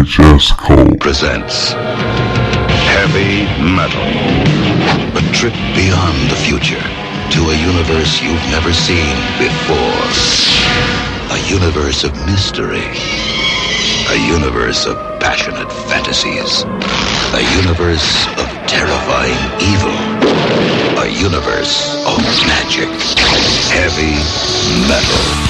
VHS Cult presents Heavy Metal. A trip beyond the future to a universe you've never seen before. A universe of mystery. A universe of passionate fantasies. A universe of terrifying evil. A universe of magic. Heavy Metal.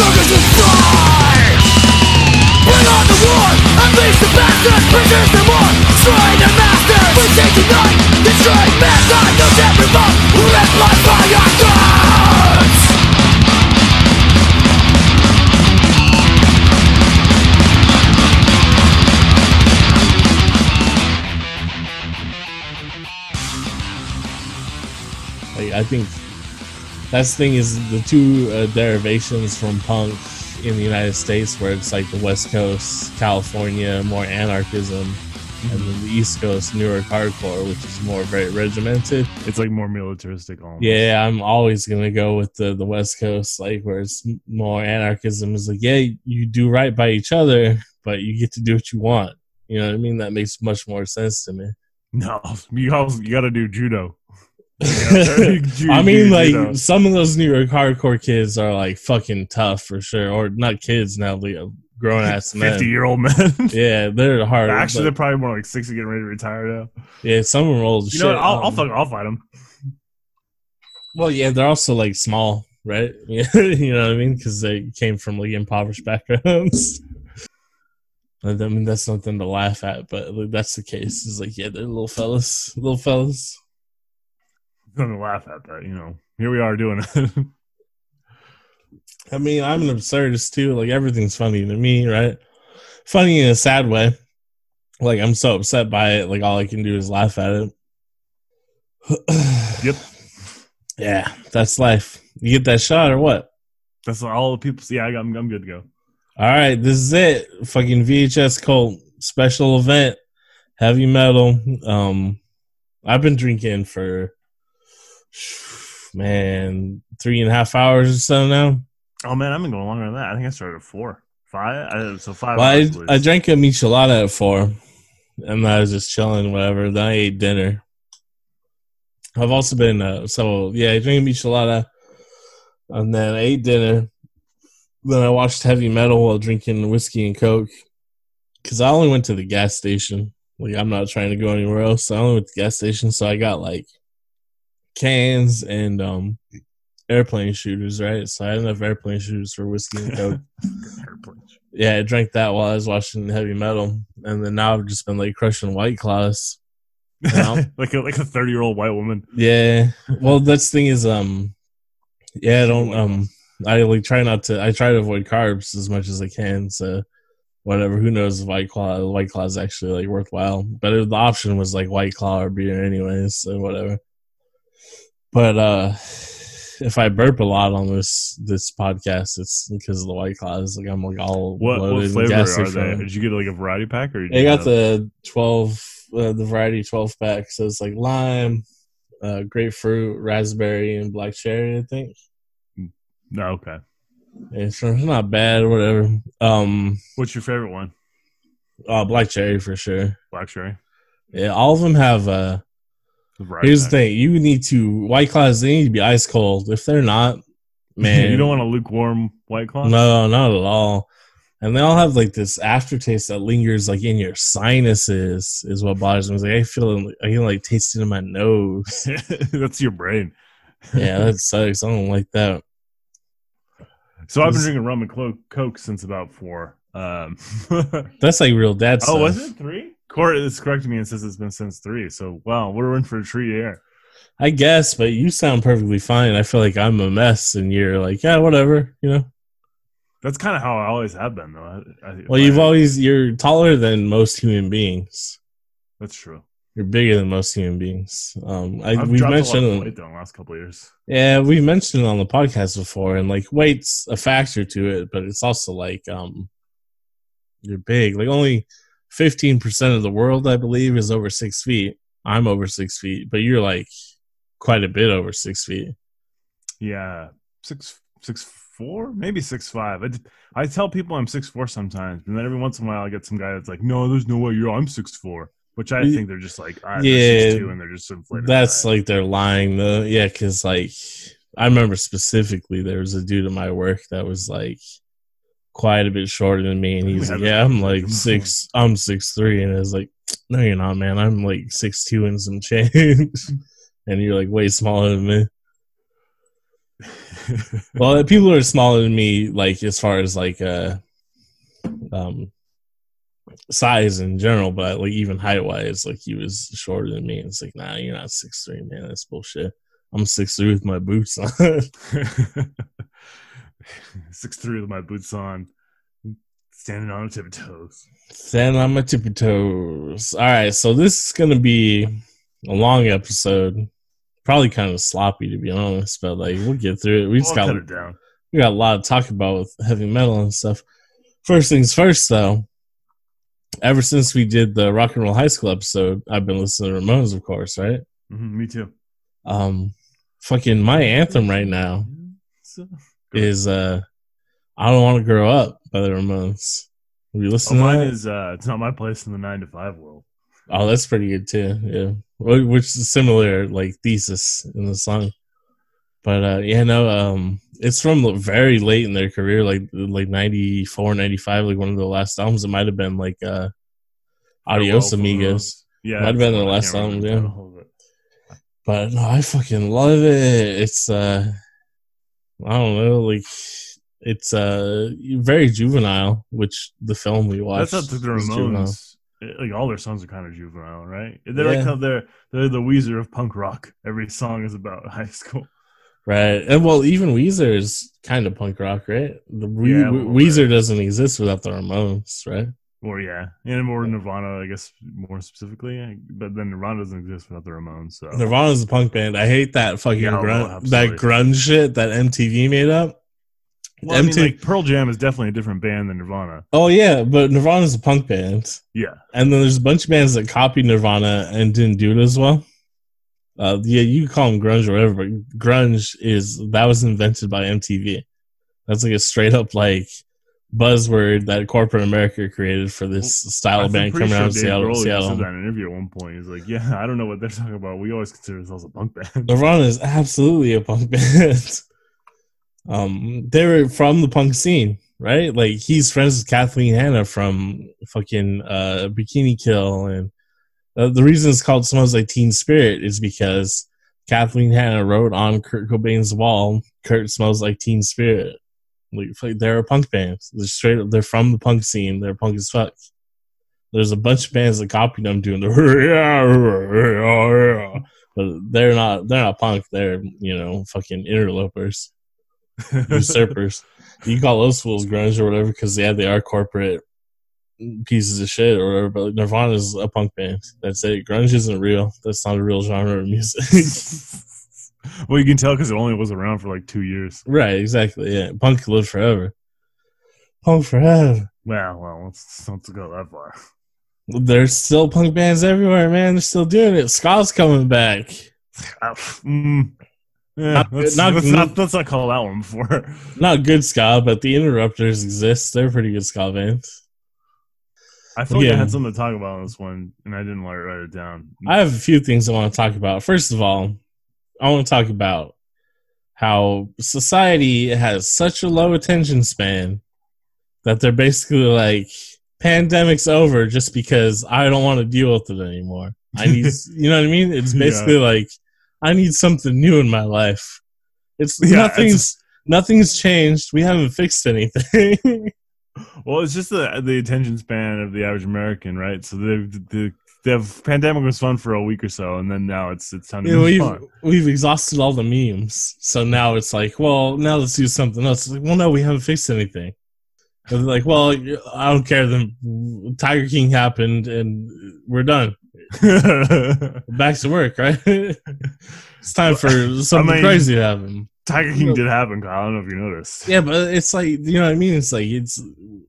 will fry Bring on the war, unleash the bastards, prisoners no more, destroy their masters. We take tonight, destroy mankind, no death revolt, who let blood by your guns. I think that's the thing is the two uh, derivations from punk in the United States, where it's like the West Coast, California, more anarchism, and then the East Coast, New York hardcore, which is more very regimented. It's like more militaristic. Almost. Yeah, I'm always gonna go with the the West Coast, like where it's more anarchism. Is like, yeah, you do right by each other, but you get to do what you want. You know what I mean? That makes much more sense to me. No, you also, you got to do judo. Ju- I mean, like judo. some of those New York hardcore kids are like fucking tough for sure, or not kids now, like grown ass men. fifty-year-old men. Yeah, they're hard. Actually, they're probably more like sixty, getting ready to retire now. yeah, some of them are old You shit. know, what? I'll, I'll um, fuck, I'll fight them. Well, yeah, they're also like small, right? Yeah, you know what I mean? Because they came from like impoverished backgrounds. I mean, that's nothing to laugh at, but like, that's the case. It's like, yeah, they're little fellas, little fellas. Gonna laugh at that, you know. Here we are doing it. I mean, I'm an absurdist too. Like everything's funny to me, right? Funny in a sad way. Like I'm so upset by it. Like all I can do is laugh at it. yep, Yeah, that's life. You get that shot or what? that's all the people. Yeah, I got, I'm, I'm good to go. All right, this is it. Fucking VHS Cult special event, heavy metal. Um, I've been drinking for man three and a half hours or so now. Oh man, I've been going longer than that. I think I started at four, five. I, so five. Well, I, I drank a michelada at four, and I was just chilling, whatever. Then I ate dinner. I've also been uh, so yeah, I drank a michelada, and then I ate dinner. Then I watched heavy metal while drinking whiskey and coke, because I only went to the gas station. Like I'm not trying to go anywhere else. So I only went to the gas station, so I got like cans and um airplane shooters, right? So I had enough airplane shooters for whiskey and coke. Yeah, I drank that while I was watching heavy metal, and then now I've just been like crushing white claws. Yeah. like a like a thirty year old white woman. Yeah, well, that's the thing is, um, yeah, I don't, um, I like try not to. I try to avoid carbs as much as I can. So, whatever. Who knows if white claw, white claw is actually like worthwhile? But it, the option was like white claw or beer, anyways. So whatever. But uh if I burp a lot on this this podcast, it's because of the white claws. Like I'm like all What what flavor are they? Did you get like a variety pack or? They you got have- the twelve, uh, the variety twelve pack. So it's like lime, uh, grapefruit, raspberry, and black cherry. I think No, okay. it's not bad. Or whatever. Um, What's your favorite one? uh, black cherry for sure. Black cherry. Yeah, all of them have. Uh, Variety here's the thing: you need to white claws. They need to be ice cold. If they're not, man, you don't want a lukewarm white claw. No, not at all. And they all have like this aftertaste that lingers like in your sinuses is what bothers me. It's like I feel I can like taste it in my nose. that's your brain. yeah, that sucks. I don't like that. So I've been drinking rum and clo- coke since about four. Um, That's like real dad stuff. oh, was it three? Court is correcting me and says it's been since three. So wow, we're in for a treat here. I guess, but you sound perfectly fine. I feel like I'm a mess, and you're like, yeah, whatever, you know. That's kind of how I always have been, though. I, I, Well, you've always you're taller than most human beings. That's true. You're bigger than most human beings. Um, I, I've we've a mentioned, of weight though in the last couple of years. yeah, we've mentioned it on the podcast before, and like weight's a factor to it, but it's also like um, you're big. Like only fifteen percent of the world, I believe, is over six feet. I'm over six feet, but you're like quite a bit over six feet. Yeah, six six four, maybe six five. I, I tell people I'm six four sometimes, and then every once in a while I get some guy that's like, "No, there's no way you're. I'm six four. Which I think they're just like, ah, Yeah, six two, and they're just inflated. That's like they're lying though. Yeah, because like I remember specifically there was a dude at my work that was like quite a bit shorter than me, and he's like, "Yeah, I'm like six, I'm six three, and I was like, "No, you're not, man. I'm like six two and some change, and you're like way smaller than me." Well, people are smaller than me, like as far as like uh, um, size in general, but like even height wise, like he was shorter than me. And it's like, nah, you're not six three, man. That's bullshit. I'm six three with my boots on. six three with my boots on, standing on tippy toes. Standing on my tippy toes. All right, so this is gonna be a long episode. Probably kind of sloppy to be honest, but like we'll get through it. We just We'll got it down. we got a lot to talk about with heavy metal and stuff. First things first, though. Ever since we did the Rock and Roll High School episode, I've been listening to Ramones, of course, right? hmm me too. Um, fucking my anthem right now So, is uh, "I Don't Want to Grow Up" by the Ramones. Have you oh, listened to mine is uh, it's not my place in the nine to five world. Oh, that's pretty good too. Yeah, which is similar like thesis in the song. But uh yeah, no, um it's from very late in their career, like like 94, 95, like one of the last albums. It might have been like uh Adios Amigos. Yeah, Might have been the last album, yeah. title of it. But no, I fucking love it. It's uh I don't know, like it's uh very juvenile, which the film we watched. That's not the. Ramones. Like all their songs are kind of juvenile, right? They're Yeah. like how they're they're the Weezer of punk rock. Every song is about high school. Right. And well, even Weezer is kind of punk rock, right? The we, Yeah, Weezer doesn't exist without the Ramones, right? Or yeah, and more Nirvana, I guess more specifically. But then Nirvana doesn't exist without the Ramones. So Nirvana's a punk band. I hate that fucking Yeah, well, grunge, that grunge shit that MTV made up. well, I mean, MTV like Pearl Jam is definitely a different band than Nirvana. oh yeah, but Nirvana's a punk band, Yeah, and then there's a bunch of bands that copied Nirvana and didn't do it as well. Uh, yeah, you can call them grunge or whatever, but grunge is that was invented by MTV. That's like a straight up like buzzword that corporate America created for this style of band coming out of Dave Seattle. Even Seattle. said that in an interview at one point. He's like, "Yeah, I don't know what they're talking about. We always consider ourselves a punk band." Nirvana is absolutely a punk band. um, they were from the punk scene, right? Like he's friends with Kathleen Hanna from fucking uh, Bikini Kill, and uh, the reason it's called "Smells Like Teen Spirit" is because Kathleen Hanna wrote on Kurt Cobain's wall, "Kurt smells like Teen Spirit." Like they're a punk band. They're straight up. They're from the punk scene. They're punk as fuck. There's a bunch of bands that copied them doing the yeah, yeah, yeah. but they're not. They're not punk. They're you know fucking interlopers, usurpers. you call those fools grunge or whatever because yeah, they are corporate pieces of shit or whatever. But Nirvana's a punk band. That's it. Grunge isn't real. That's not a real genre of music. well, you can tell because it only was around for like two years. right? Exactly. Yeah, punk lived forever. Punk forever. Well, well, let's let's go that far. There's still punk bands everywhere, man. They're still doing it. Ska's coming back. Ah, mm, yeah, Not let's, not let's not let's not call that one before. Not good ska, but the Interrupters exist. They're pretty good ska bands. I feel like I had something to talk about on this one, and I didn't write it down. I have a few things I want to talk about. First of all, I want to talk about how society has such a low attention span that they're basically like, pandemic's over just because I don't want to deal with it anymore. I need, you know what I mean? It's basically like, I need something new in my life. It's Yeah, nothing's it's- nothing's changed. We haven't fixed anything. Well, it's just the the attention span of the average American, right? So the the the pandemic was fun for a week or so, and then now it's it's time to You know, we've on. we've exhausted all the memes, so now it's like, well, now let's do something else. It's like, well, no, we haven't fixed anything. And like, well, I don't care. Then Tiger King happened, and we're done. Back to work, right? it's time for something mean- crazy to happen. Tiger King did happen. Kyle. I don't know if you noticed. Yeah, but it's like you know what I mean. It's like it's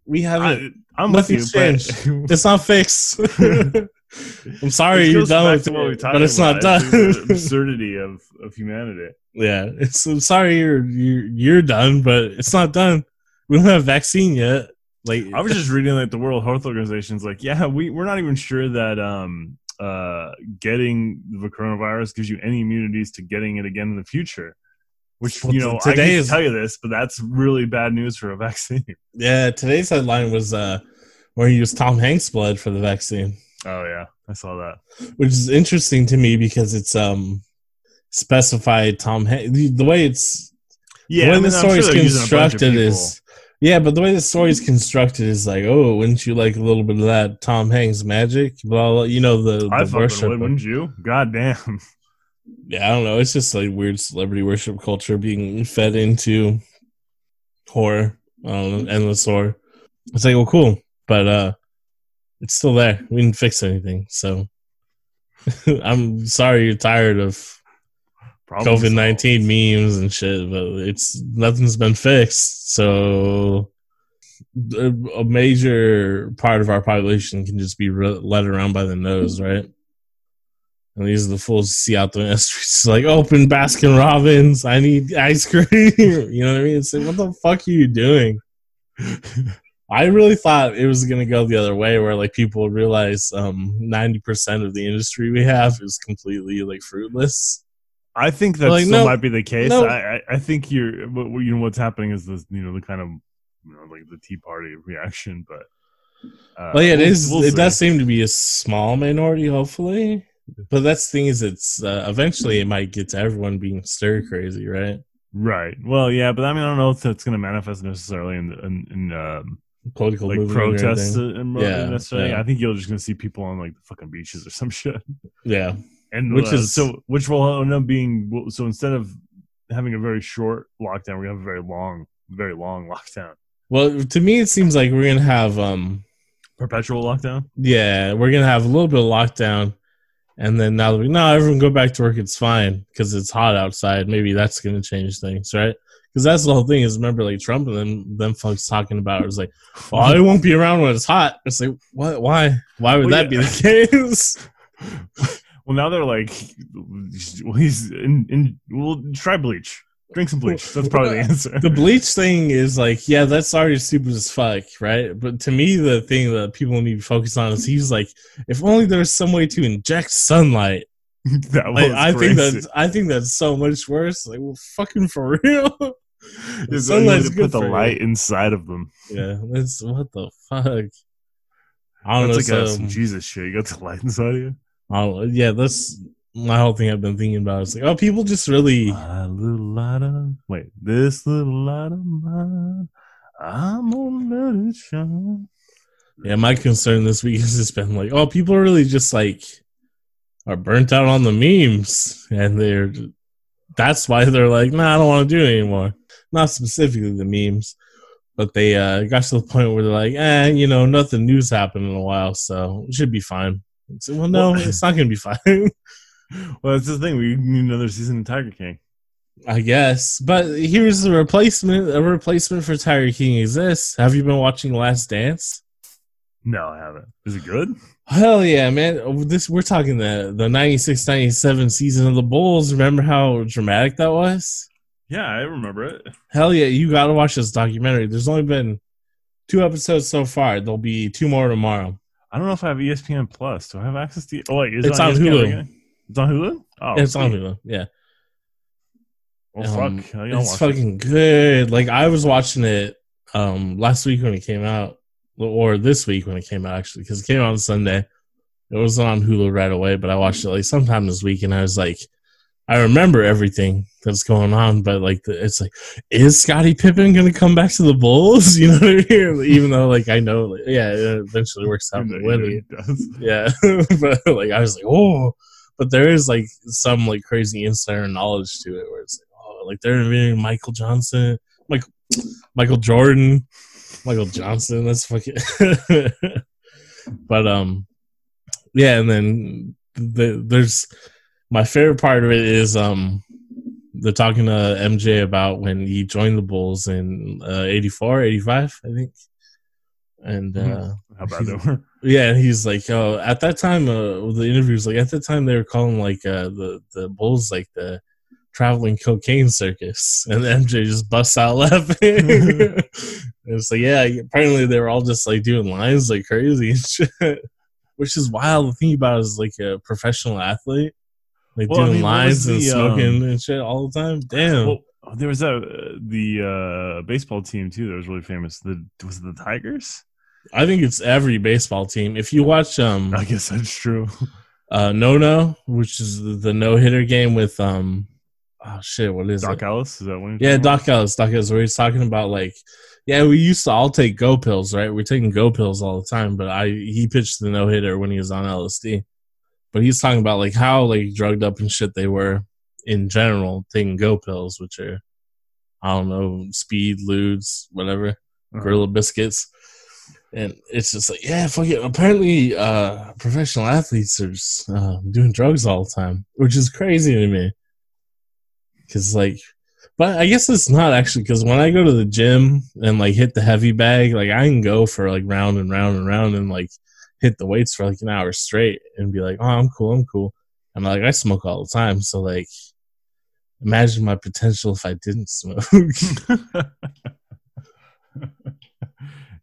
we haven't. I, I'm with you, Nothing's but it's not fixed. I'm sorry you're done with to what we it, but it's not done. It's the absurdity of, of humanity. yeah, it's I'm sorry you're you're you're done, but it's not done. We don't have a vaccine yet. Like I was just reading like the World Health Organization's like, yeah, we we're not even sure that um uh getting the coronavirus gives you any immunities to getting it again in the future. Which Well, you know, I today hate is- tell you this, but that's really bad news for a vaccine. yeah. Today's headline was uh where he used Tom Hanks' blood for the vaccine, Oh yeah, I saw that. which is interesting to me because it's um specified Tom Hanks. The, the way it's Yeah, the way I mean, the story is sure they're using a bunch of constructed is yeah, but the way the story is constructed is like, oh, wouldn't you like a little bit of that Tom Hanks magic? Blah, blah you know the, I the fucking worship. would, wouldn't you? God damn. yeah, I don't know. It's just like weird celebrity worship culture being fed into horror, I don't endless horror. It's like, well, cool, but uh, it's still there. We didn't fix anything, so I'm sorry you're tired of COVID nineteen solved. memes and shit, but it's nothing's been fixed. So a a major part of our population can just be re- led around by the nose, right? And these are the fools you see out there in the streets, like open Baskin Robbins. I need ice cream. you know what I mean? It's like, what the fuck are you doing? I really thought it was gonna go the other way, where like people realize um ninety percent of the industry we have is completely like fruitless. I think that Like, still no, might be the case. no. I, I think you're you know what's happening is this you know the kind of you know like the Tea Party reaction, but uh, Well, yeah, it we'll- is. we'll it does seem to be a small minority, hopefully. But that's the thing is, it's uh, eventually it might get to everyone being stir crazy, right? right. Well, yeah, but I mean, I don't know if that's going to manifest necessarily in in, in um, Political like protests and Yeah, necessarily. yeah. I think you're just going to see people on like the fucking beaches or some shit. Yeah, And Which which is- so which will end up being so instead of having a very short lockdown, we have a very long, very long lockdown, well, to me, it seems like we're gonna have, um, perpetual lockdown. yeah, we're gonna have a little bit of lockdown, and then now that we no, everyone go back to work, it's fine because it's hot outside. Maybe that's gonna change things, right? Because that's the whole thing. Is remember like Trump and then them folks talking about it was like, well, I won't be around when it's hot. It's like, what? Why? Why would Well, that be the case? well, now they're like, well, he's in, in. Well, try bleach. Drink some bleach. That's probably the answer. the bleach thing is like, yeah, that's already stupid as fuck, right? But to me, the thing that people need to focus on is he's like, if only there was some way to inject sunlight. that was Like, I think that's I think that's so much worse. Like, well, fucking for real. It's sunlight's good put the for you. light inside of them. yeah, that's what the fuck. I don't That's know. like so- some Jesus shit. You got the light inside of you. Don't- yeah, that's my whole thing. I've been thinking about. It's like, oh, people just really. My little light of wait, this little light of mine, I'm gonna let it shine. Yeah, my concern this week has just been like, oh, people are really just like are burnt out on the memes, and they're that's why they're like, nah, I don't want to do it anymore. Not specifically the memes, but they uh, got to the point where they're like, eh, you know, nothing new's happened in a while, so it should be fine. It's, well, no, Well- it's not gonna be fine. Well, that's the thing. We need another season of Tiger King. I guess, but here's the replacement. A replacement for Tiger King exists. Have you been watching Last Dance? No, I haven't. Is it good? Hell yeah, man! This we're talking the the 96-97 season of the Bulls. Remember how dramatic that was? Yeah, I remember it. Hell yeah, you got to watch this documentary. There's only been two episodes so far. There'll be two more tomorrow. I don't know if I have ESPN Plus. Do I have access to? Oh wait, is It's it on ESPN Hulu. again? It's on Hulu. Oh, it's on. Hulu. Yeah, Well, Um, fuck. It's watch fucking good. Like I was watching it um last week when it came out, or this week when it came out actually, because it came out on Sunday. It wasn't on Hulu right away, but I watched it like sometime this week, and I was like, I remember everything that's going on, but like the, it's like, is Scottie Pippen gonna come back to the Bulls? You know what I mean? Even though like I know, like, yeah, it eventually works out You to know, you know winning. he does. Yeah, but like I was like, oh, but there is like some like crazy insider knowledge to it where it's like, oh, like they're interviewing Michael Johnson, Michael, Michael Jordan, Michael Johnson. That's fucking. but um, yeah, and then the, there's my favorite part of it is um they're talking to MJ about when he joined the Bulls in uh, 84, 85, I think. And uh, How bad they were. yeah, and he's like, oh, at that time, uh, the interview was like, at that time they were calling like uh, the the Bulls like the traveling cocaine circus, and MJ just busts out laughing. and it's like, yeah, apparently they were all just like doing lines like crazy and shit, which is wild to think about as like a professional athlete, like Well, I mean, lines was and the, smoking um, and shit all the time. Damn. Well, there was a the uh, baseball team too that was really famous. The was it the Tigers? I think it's every baseball team. If you watch um I guess that's true. uh No No, which is the, the no hitter game with um oh shit, what is Doc it? Ellis is that one? Yeah, Doc Ellis. Doc Ellis, where he's talking about like, yeah, we used to all take go pills, right? We're taking go pills all the time, but I he pitched the no hitter when he was on LSD. But he's talking about like how like drugged up and shit they were in general, taking go pills, which are I don't know, speed, ludes, whatever, Uh-huh. gorilla biscuits. And it's just like, yeah, fuck it. Apparently, uh, professional athletes are just, uh, doing drugs all the time, which is crazy to me. Cause like, but I guess it's not actually because when I go to the gym and like hit the heavy bag, like I can go for like round and round and round and like hit the weights for like an hour straight and be like, oh, I'm cool, I'm cool. And like I smoke all the time, so like, imagine my potential if I didn't smoke.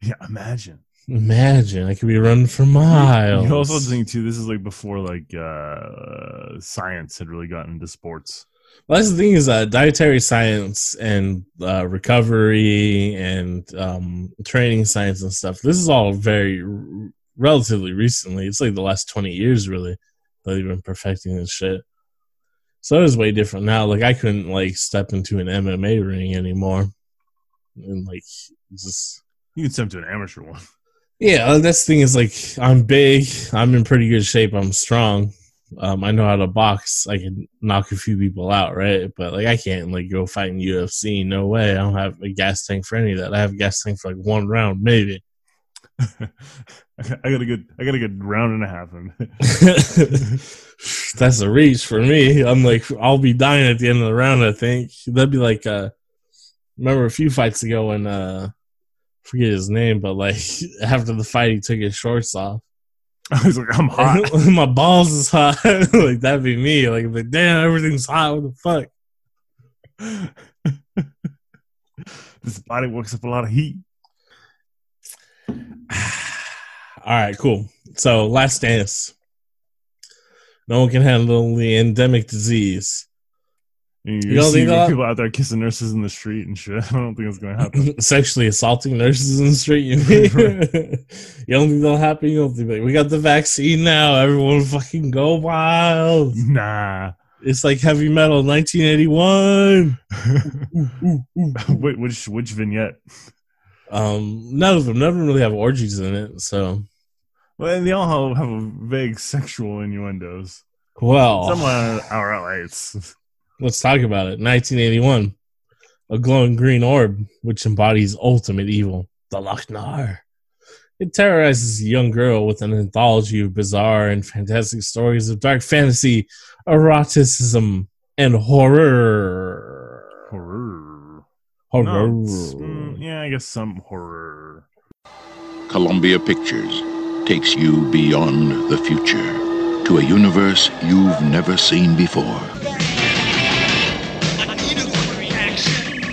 yeah, imagine. imagine I could be running for miles. You also think too. This is like before like uh science had really gotten into sports. Well, that's the thing is uh, dietary science and uh, recovery and um, training science and stuff. This is all very relatively recently. It's like the last twenty years, really, that they've been perfecting this shit. So it is way different now. Like I couldn't like step into an MMA ring anymore, and like just You can step to an amateur one. yeah. That's the thing is like I'm big. I'm in pretty good shape. I'm strong. Um, I know how to box. I can knock a few people out, right? But like, I can't like go fight in UFC. No way. I don't have a gas tank for any of that. I have a gas tank for like one round, maybe. I got a good, I got a good round and a half. In. That's a reach for me. I'm like, I'll be dying at the end of the round. I think that'd be like, uh, remember a few fights ago when uh, forget his name, but like after the fight, he took his shorts off. I was like, I'm hot. My balls is hot. like that'd be me. Like, but damn, everything's hot. What the fuck? this body works up a lot of heat. All right, cool. So, last dance. No one can handle the endemic disease. You, don't see think people out there kissing nurses in the street and shit. I don't think it's gonna happen. Sexually assaulting nurses in the street. You, mean? you don't think that'll happen? You don't think like, we got the vaccine now? Everyone fucking go wild. nah. It's like heavy metal 1981. Wait, which which vignette? Um, none of them, none of them really have orgies in it. So, Well, they all have, have vague sexual innuendos. well, Some are, are outrights. Let's talk about it. 1981. A glowing green orb, which embodies ultimate evil, the Loc-Nar. It terrorizes a young girl with an anthology of bizarre and fantastic stories of dark fantasy, eroticism, and horror. Horror. Horror. No, mm, yeah, I guess some horror. Columbia Pictures takes you beyond the future to a universe you've never seen before.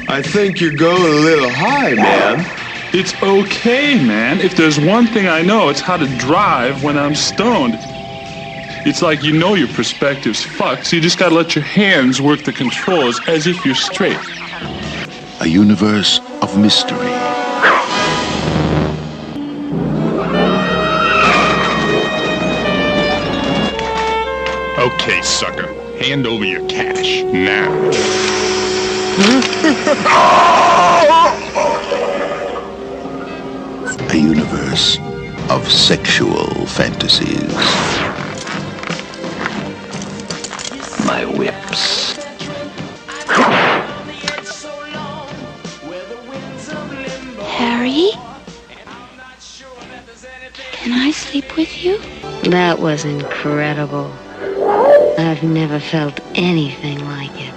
I think you're going a little high, man. It's okay, man. If there's one thing I know, it's how to drive when I'm stoned. It's like you know your perspective's fucked, so you just gotta let your hands work the controls as if you're straight. A universe of mystery. Okay, sucker. Hand over your cash now. A universe of sexual fantasies. My whips. Harry? Can I sleep with you? That was incredible. I've never felt anything like it.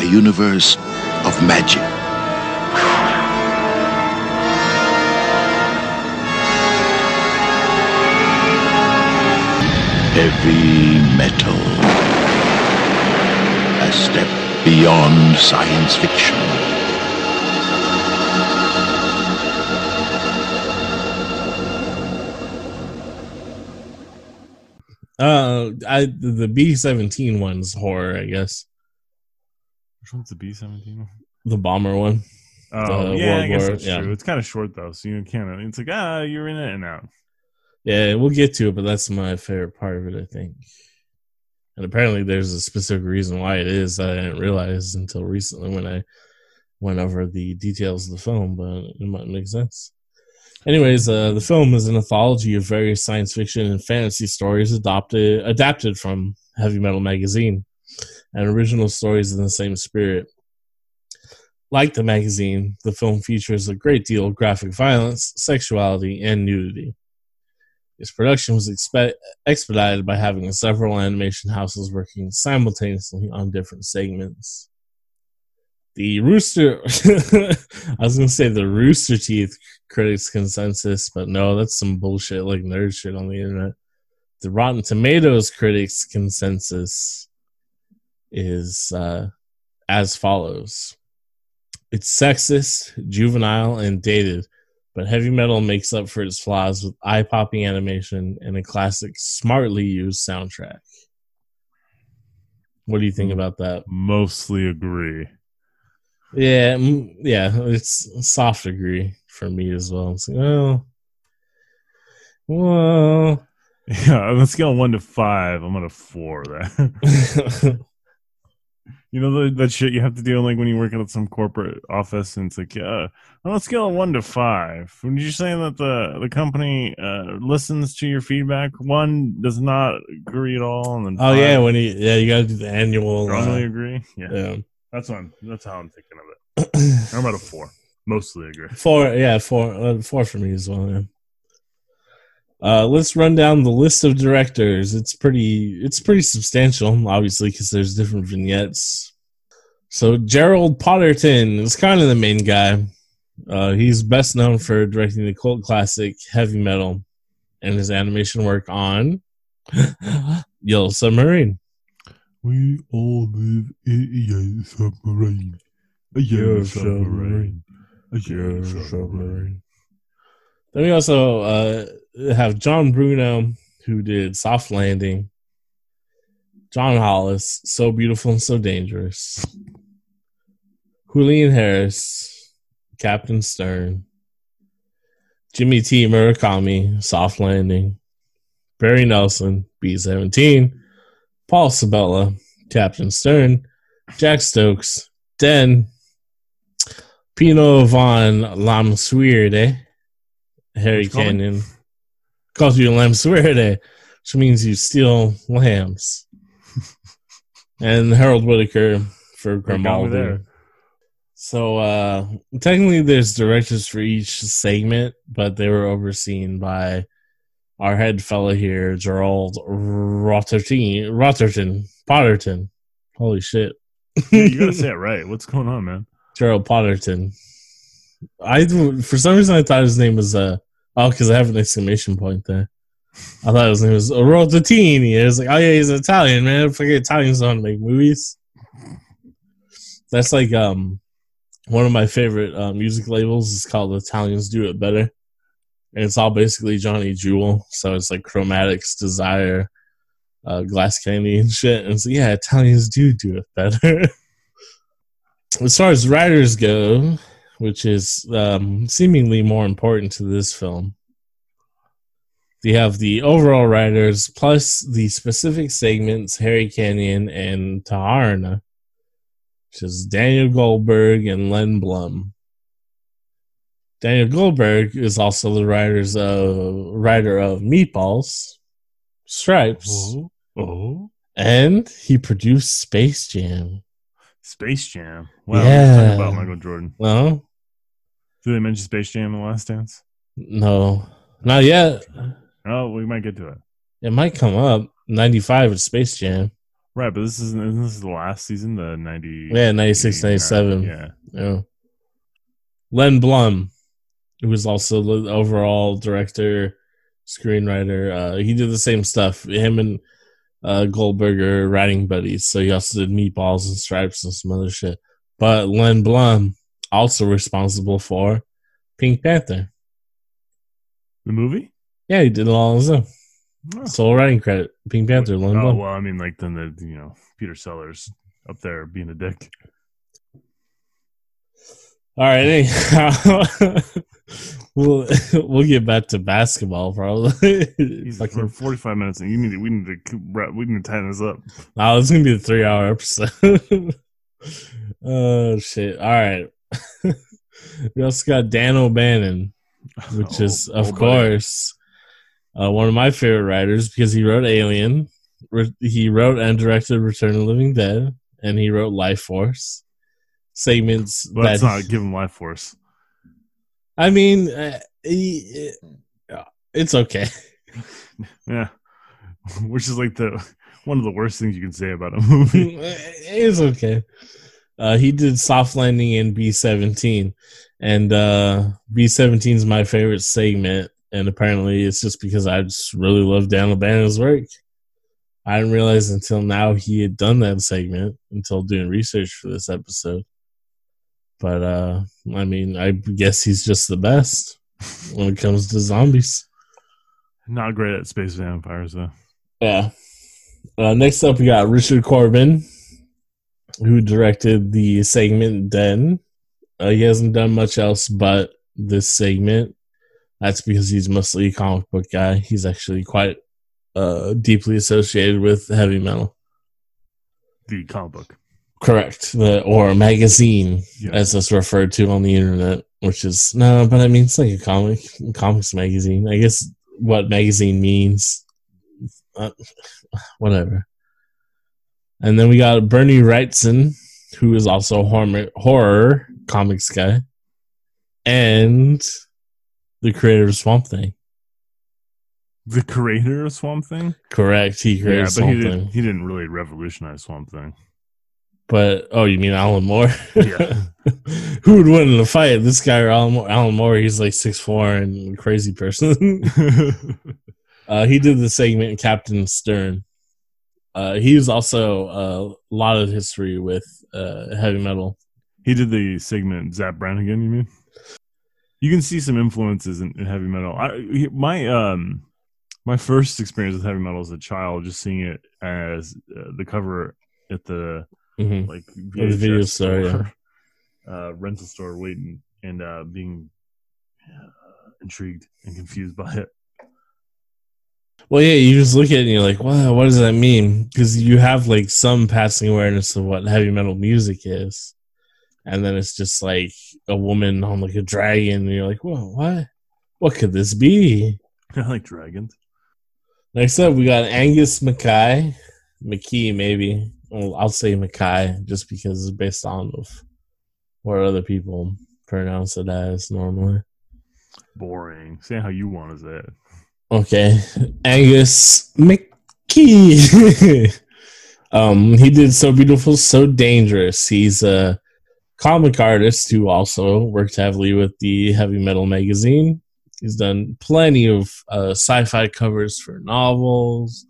A universe of magic. Heavy metal. A step beyond science fiction. Uh, I the B seventeen one's horror, I guess. Which one's the B seventeen? The bomber one. Oh The yeah, I guess War- that's yeah. true. It's kind of short though, so you can't. It's like ah, you're in it and out. Yeah, we'll get to it, but that's my favorite part of it, I think. And apparently, there's a specific reason why it is that I didn't realize until recently when I went over the details of the film, but it might make sense. Anyways, uh, the film is an anthology of various science fiction and fantasy stories adopted adapted from Heavy Metal magazine, and original stories in the same spirit. Like the magazine, the film features a great deal of graphic violence, sexuality, and nudity. Its production was expe- expedited by having several animation houses working simultaneously on different segments. The Rooster, I was going to say the Rooster Teeth critics consensus, but no, that's some bullshit like nerd shit on the internet. The Rotten Tomatoes critics consensus is uh, as follows It's sexist, juvenile, and dated but heavy metal makes up for its flaws with eye popping animation and a classic, smartly used soundtrack. What do you think about that? Mostly agree. Yeah, yeah, it's a soft agree for me as well. It's like, well, well, Yeah, on a scale of one to five, I'm at a four. That you know the, that shit you have to deal like when you work at some corporate office, and it's like, yeah, on a scale of one to five, when you're saying that the the company uh, listens to your feedback, one does not agree at all, and then oh yeah, when you yeah you got to do the annual. strongly Uh, agree. Yeah, yeah, that's what I'm, that's how I'm thinking of it. I'm at a four. Mostly agree. four. Yeah, four. Uh, four for me as well. Yeah. Uh, let's run down the list of directors. It's pretty. It's pretty substantial, obviously, because there's different vignettes. So Gerald Potterton is kind of the main guy. Uh, he's best known for directing the cult classic Heavy Metal and his animation work on Yellow Submarine. We all live in a submarine. A yellow submarine. A yellow submarine. Then we also uh, have John Bruno, who did Soft Landing. John Halas, So Beautiful and So Dangerous. Julian Harris, Captain Sternn. Jimmy T. Murakami, Soft Landing. Barrie Nelson, B 17. Paul Sabella, Captain Sternn. Jack Stokes, Den. Pino von Lamsweerde, Harry What's? Canyon. Calls you Lamsweerde, which means you steal lambs. and Harold Whitaker for Grimaldi. So uh technically there's directors for each segment, but they were overseen by our head fella here, Gerald Rotterton Rotterton Potterton. Holy shit. Yeah, you gotta say it right. What's going on, man? Gerald Potterton. I for some reason I thought his name was uh oh because I have an exclamation point there. I thought his name was Rotatini. It was like, oh yeah, he's Italian, man. I forget Italians don't make movies. That's like um one of my favorite uh, music labels is called Italians Do It Better. And it's all basically Johnny Jewel. So it's like Chromatics, Desire, uh, Glass Candy and shit. And so yeah, Italians do do it better. as far as writers go, which is um, seemingly more important to this film, You have the overall writers plus the specific segments Harry Canyon and Taarna, which is Daniel Goldberg and Len Blum. Daniel Goldberg is also the writers of writer of Meatballs, Stripes, Oh, oh. and he produced Space Jam. Space Jam. Wow. Yeah. About Michael Jordan. No, Did they mention Space Jam in the last dance? no, not yet. Oh, we might get to it. It might come up. Ninety-five is Space Jam. Right, but this is this isn't the last season, the ninety Yeah, 96, 97. Yeah. Yeah. Len Blum, who was also the overall director, screenwriter. Uh, he did the same stuff. Him and uh, Goldberg are writing buddies, so he also did Meatballs and Stripes and some other shit. But Len Blum also responsible for Pink Panther. The movie? Yeah, he did it all on his own. Oh. Sole writing credit, Pink Panther, Len Oh Blum. well, I mean, like then the you know Peter Sellers up there being a dick. All right, anyhow, we'll we'll get back to basketball probably. Fucking- for forty five minutes, and you need to, we need to we need to tighten this up. Oh, it's gonna be a three hour episode. oh shit! All right. we also got Dan O'Bannon, which is Oh, of oh, course uh, one of my favorite writers because he wrote Alien, he wrote and directed Return of the Living Dead, and he wrote Life Force segments. But let's not give him life force. I mean, uh, uh, it's okay. Yeah, which is like the one of the worst things you can say about a movie. it's okay. Uh, he did soft landing in B seventeen, and uh, B seventeen is my favorite segment. And apparently, it's just because I just really love Dan O'Bannon's work. I didn't realize until now he had done that segment until doing research for this episode. But uh, I mean, I guess he's just the best when it comes to zombies. Not great at space vampires though. Yeah. Uh, next up, we got Richard Corbin, who directed the segment Den. Uh, he hasn't done much else but this segment. That's because he's mostly a comic book guy. He's actually quite uh, deeply associated with heavy metal. The comic book. Correct. The or magazine, Yeah. as it's referred to on the internet, which is no, but I mean it's like a comic comics magazine. I guess what magazine means, uh, whatever. And then we got Bernie Wrightson, who is also a horror, horror comics guy, and the creator of Swamp Thing. The creator of Swamp Thing. Correct. He created Yeah, but Swamp he Thing. didn't. He didn't really revolutionize Swamp Thing. But oh, you mean Alan Moore? Yeah. Who would win in a fight? This guy or Alan Moore? Alan Moore, he's like six four and crazy person. uh, he did the segment Captain Sternn. Uh, he was also uh, a lot of history with uh, heavy metal. he did the segment Zapp Brannigan. You mean? You can see some influences in, in heavy metal. I, my um, my first experience with heavy metal as a child, just seeing it as uh, the cover at the Mhm. like the video VHS store, yeah. uh, rental store, waiting and uh, being uh, intrigued and confused by it. Well, yeah, you just look at it and you're like, wow, what does that mean? Because you have like some passing awareness of what heavy metal music is. And then it's just like a woman on like a dragon, and you're like, whoa, what? What could this be? I like dragons. Next up, we got Angus Mackay. McKee, maybe. Well, I'll say Mackay just because it's based on of what other people pronounce it as normally. Boring. Say how you want to say it. Okay, Angus McKee. um, he did so beautiful, so dangerous. He's a comic artist who also worked heavily with the heavy metal magazine. He's done plenty of uh, sci-fi covers for novels,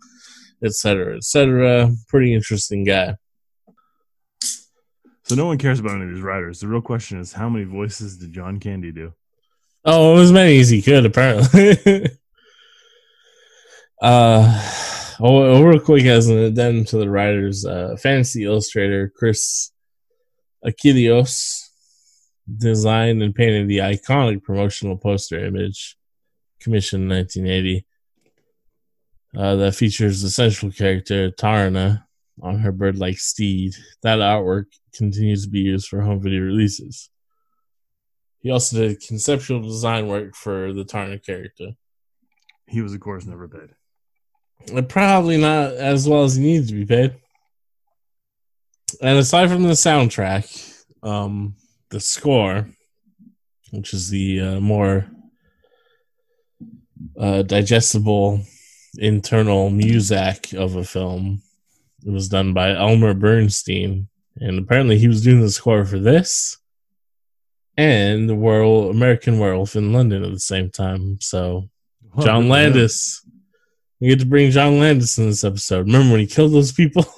etc., etc. Pretty interesting guy. So no one cares about any of these writers. The real question is, how many voices did John Candy do? Oh, as many as he could, apparently. uh, oh, real quick, as an addendum to the writers, uh, fantasy illustrator Chris Achilleos designed and painted the iconic promotional poster image, commissioned in 1980. Uh, that features the central character Taarna on her bird-like steed. That artwork continues to be used for home video releases. He also did conceptual design work for the Taarna character. He was, of course, never paid. Uh, Probably not as well as he needs to be paid. And aside from the soundtrack, um, the score, which is the uh, more uh, digestible internal music of a film, it was done by Elmer Bernstein, and apparently he was doing the score for this and the World American Werewolf in London at the same time. So John Landis. You get to bring John Landis in this episode. Remember when he killed those people?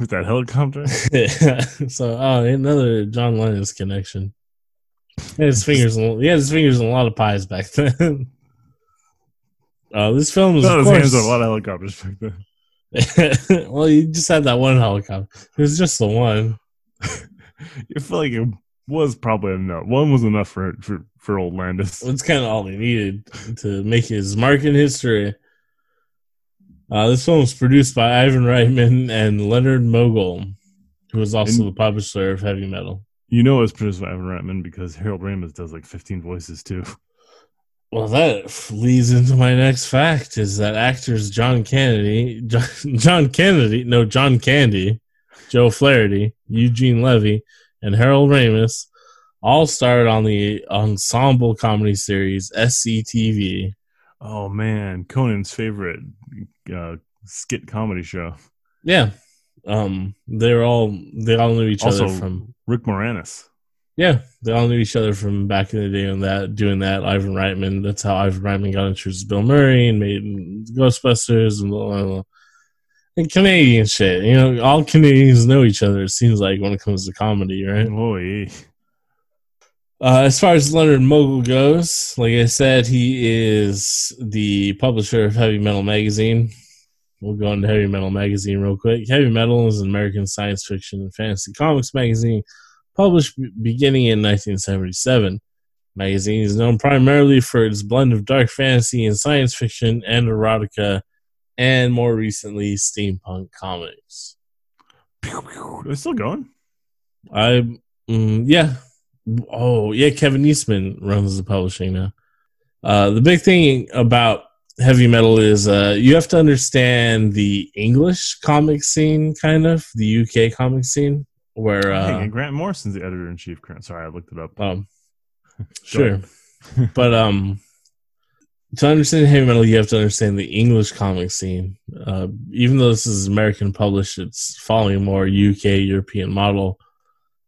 With that helicopter? yeah. So, oh, another John Landis connection. He his fingers. In, he had his fingers in a lot of pies back then. Uh, this film was. No, of his hands on a lot of helicopters back then. well, you just had that one helicopter. It was just the one. I feel like it was probably enough. One was enough for for, for old Landis. It's kind of all he needed to make his mark in history. Uh, this film was produced by Ivan Reitman and Leonard Mogel, who was also And- the publisher of Heavy Metal. You know it's produced by Ivan Reitman because Harold Ramis does like 15 voices too. Well, that leads into my next fact: is that actors John Kennedy, John, John Kennedy, no John Candy, Joe Flaherty, Eugene Levy, and Harold Ramis all starred on the ensemble comedy series SCTV. Oh man, Conan's favorite uh, skit comedy show. Yeah, um, they're all they all knew each Also, other from Rick Moranis. yeah, they all knew each other from back in the day on that doing that. Ivan Reitman, that's how Ivan Reitman got introduced to Bill Murray and made Ghostbusters and blah, blah, blah. and Canadian shit. You know, all Canadians know each other. It seems like when it comes to comedy, right? Oh, yeah. Uh, as far as Leonard Mogel goes, like I said, he is the publisher of Heavy Metal Magazine. We'll go into Heavy Metal Magazine real quick. Heavy Metal is an American science fiction and fantasy comics magazine published beginning in 1977. Magazine is known primarily for its blend of dark fantasy and science fiction and erotica, and more recently, steampunk comics. They're still going. I mm, yeah. Oh yeah, Kevin Eastman runs the publishing now. Uh, the big thing about heavy metal is uh, you have to understand the English comic scene, kind of the UK comic scene, where Hey, uh, and Grant Morrison's the editor in chief. Sorry, I looked it up. um, sure, but um, to understand heavy metal, you have to understand the English comic scene. Uh, even though this is American published, it's following a more UK European model.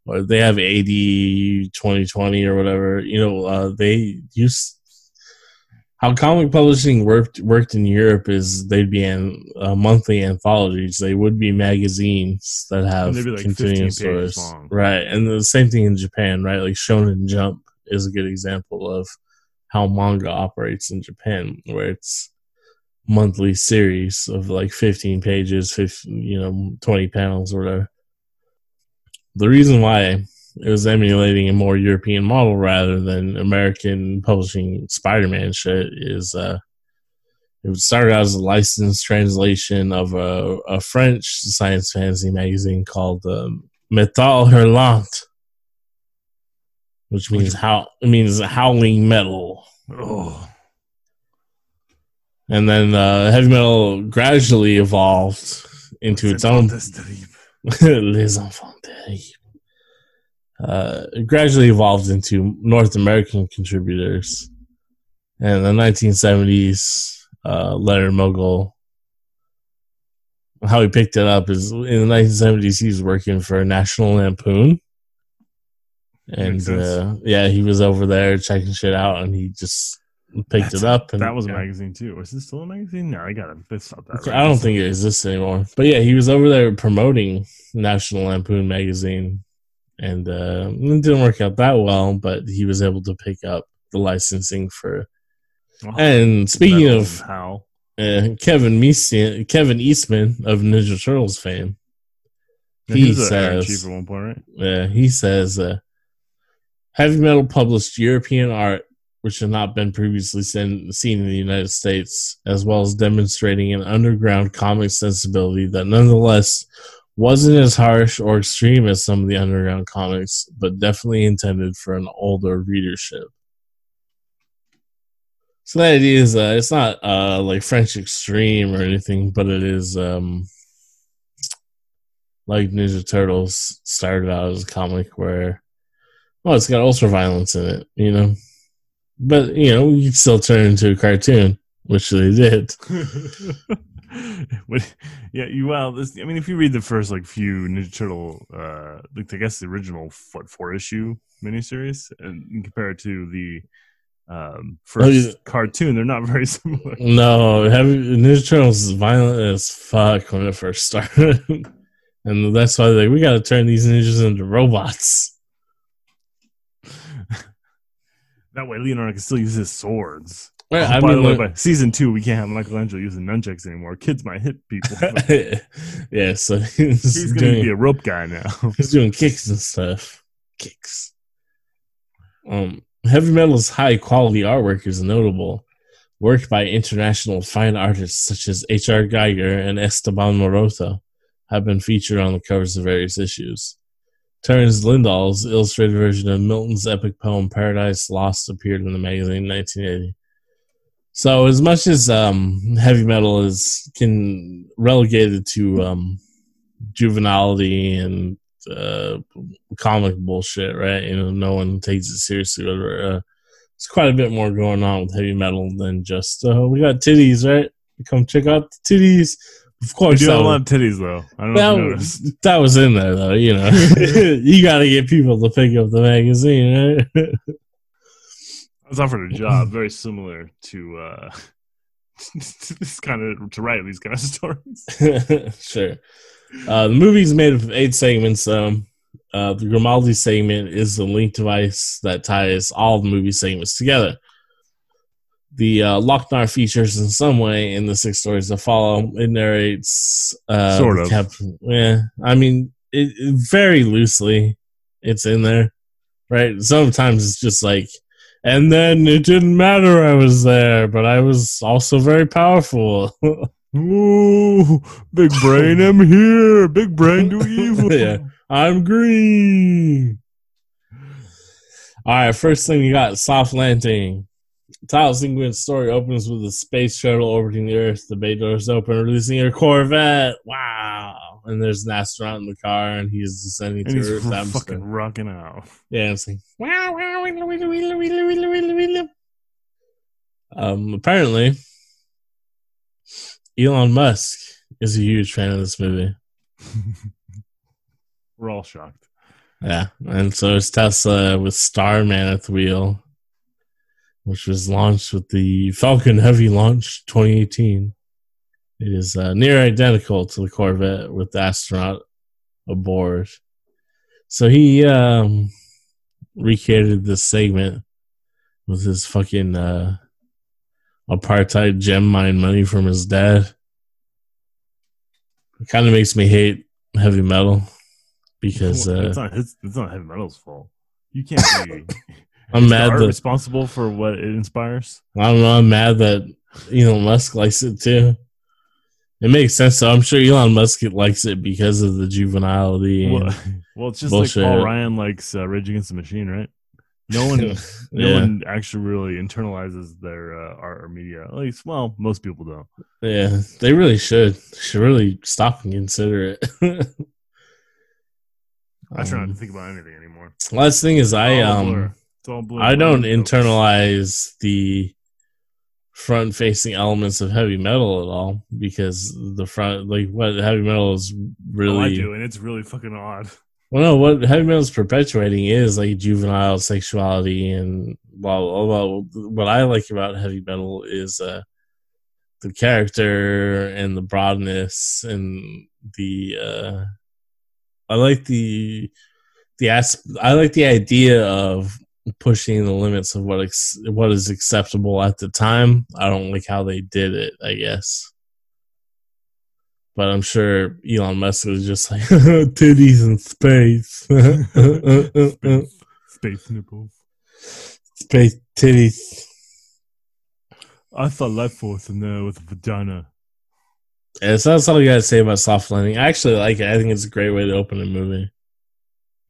Or they have AD 2020 or whatever. You know, uh, they use how comic publishing worked worked in Europe is they'd be in uh, monthly anthologies. They would be magazines that have like 15 continuing pages stories, long. right? And the same thing in Japan, right? Like Shonen Jump is a good example of how manga operates in Japan, where it's monthly series of like 15 pages, 15, you know, 20 panels or whatever. The reason why it was emulating a more European model rather than American publishing Spider-Man shit is uh it started out as a licensed translation of a, a French science fantasy magazine called um, Metal Hurlant, which means how it means howling metal. Oh, And then uh, heavy metal gradually evolved into its own Les Enfants Terribles. Uh, gradually evolved into North American contributors. And in the 1970s, uh, Leonard Mogel, how he picked it up is in the 1970s, he was working for National Lampoon. And uh, yeah, he was over there checking shit out and he just picked That's- it up. And, that was a yeah. magazine too. Was this still a magazine? No, I got it. It's not that. Right. I don't think it exists anymore. But yeah, he was over there promoting National Lampoon magazine, and uh, it didn't work out that well. But he was able to pick up the licensing for. Oh, And speaking of how uh, Kevin Meeson, Kevin Eastman of Ninja Turtles fame, Yeah, he he was editor in says- one point, right? uh, he says uh, heavy metal published European art which had not been previously seen, seen in the United States, as well as demonstrating an underground comic sensibility that nonetheless wasn't as harsh or extreme as some of the underground comics, but definitely intended for an older readership. So the idea is uh, it's not uh, like French extreme or anything, but it is um, like Ninja Turtles started out as a comic where, well, it's got ultra violence in it, you know. But you know, you still turn into a cartoon, which they did. What- yeah, you well, this, I mean, if you read the first like few Ninja Turtle, uh, like I guess the original what four issue miniseries, and compare it to the um first Oh, cartoon, they're not very similar. No, heavy, Ninja Turtles is violent as fuck when it first started, and that's why they like we got to turn these ninjas into robots. That way, Leonardo can still use his swords. Oh, I by mean, the way, by season two, we can't have Michelangelo using nunchucks anymore. Kids might hit people. yeah, so he's, He's going to be a rope guy now. he's doing kicks and stuff. Kicks. Um, heavy metal's high quality artwork is notable. Work by international fine artists such as H.R. Giger and Esteban Maroto have been featured on the covers of various issues. Terrance Lindall's illustrated version of Milton's epic poem Paradise Lost appeared in the magazine in 1980. So, as much as um, heavy metal is can relegated to um, juvenility and uh, comic bullshit, right? You know, no one takes it seriously. Whatever. Uh, there's quite a bit more going on with heavy metal than just uh, we got titties, right? Come check out the titties. Of course, do have that a lot of titties, though. I don't know that, you was, that was in there, though. You know, you got to get people to pick up the magazine, right? I was offered a job very similar to uh to this kind of to write these kind of stories. sure. Uh, the movie is made of eight segments. Um, uh, the Grimaldi segment is the link device that ties all the movie segments together. The uh, Loc-Nar features in some way in the six stories that follow. It narrates uh, Sort of. Cap- yeah, I mean, it, it- very loosely. It's in there, right? Sometimes it's just like, and then it didn't matter I was there, but I was also very powerful. Ooh, big brain, I'm here. Big brain do evil. Yeah. I'm green. All right, first thing you got soft landing. Title sequence story opens with a space shuttle orbiting the Earth. The bay doors open, releasing a Corvette. Wow! And there's an astronaut in the car, and he's descending And to he's Earth's fucking rocking out. Yeah, it's like wow, wow. Um, apparently, Elon Musk is a huge fan of this movie. We're all shocked. Yeah, and so it's Tesla with Starman at the wheel, which was launched with the Falcon Heavy launch 2018. It is uh, near identical to the Corvette with the astronaut aboard. So he um, recreated this segment with his fucking uh, apartheid gem mine money from his dad. It kind of makes me hate heavy metal because uh, it's not it's, it's not heavy metal's fault. You can't be I'm mad that responsible for what it inspires. I don't know. I'm mad that Elon Musk likes it too. It makes sense. So I'm sure Elon Musk likes it because of the juvenility. Well, well, it's just Bullshit. like Paul Ryan likes uh, Rage Against the Machine, right? No one, no one actually really internalizes their uh, art or media. At least, well, most people don't. yeah. They really should. Should really stop and consider it. I try not to Um, think about anything anymore. Last thing is, I um. It's all blue. I don't internalize the front facing elements of heavy metal at all because the front, like what heavy metal is really. Oh, I do, and it's really fucking odd. Well, no, what heavy metal is perpetuating is like juvenile sexuality and blah blah blah. What I like about heavy metal is uh, the character and the broadness and the. Uh, I like the the as- I like the idea of pushing the limits of what ex- what is acceptable at the time. I don't like how they did it. I guess. But I'm sure Elon Musk was just like titties in space. Space, space nipples. Space titties. I thought life force in there with a vagina. Yeah, so that's all you gotta say about soft landing. I actually like it. I think it's a great way to open a movie.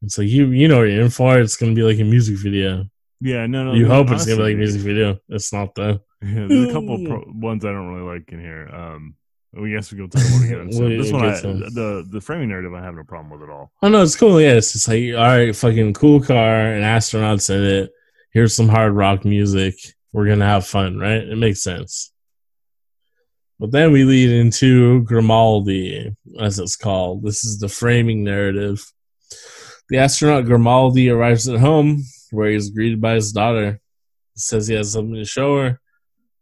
It's like you you know you're in for. It's gonna be like a music video. Yeah, no, no. you no, hope it's gonna be like a music video. It's not though. Yeah, there's a couple of pro- ones I don't really like in here. Um, we guess we go to the one again. So this one, I, the the framing narrative, I have no problem with at all. Oh no, it's cool. Yeah, it's like all right, fucking cool car and astronauts in it. Here's some hard rock music. We're gonna have fun, right? It makes sense. But then we lead into Grimaldi, as it's called. This is the framing narrative. The astronaut Grimaldi arrives at home, where he is greeted by his daughter. He says he has something to show her.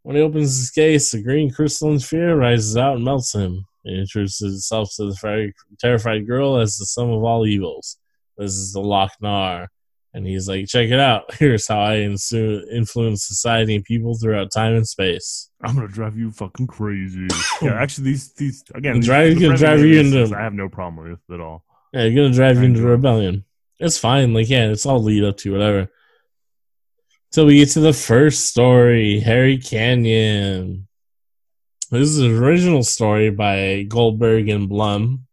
When he opens his case, a green crystalline sphere rises out and melts him. It introduces itself to the terrified girl as the sum of all evils. This is the Loch Loc-Nar. And he's like, check it out. Here's how I insu- influence society and people throughout time and space. I'm gonna drive you fucking crazy. yeah, actually, these these again, these- Drive- the gonna drive you into- I have no problem with at all. Yeah, you're gonna drive you into rebellion. It's fine. Like, yeah, it's all lead up to whatever. Till we get to the first story, Harry Canyon. This is an original story by Goldberg and Blum.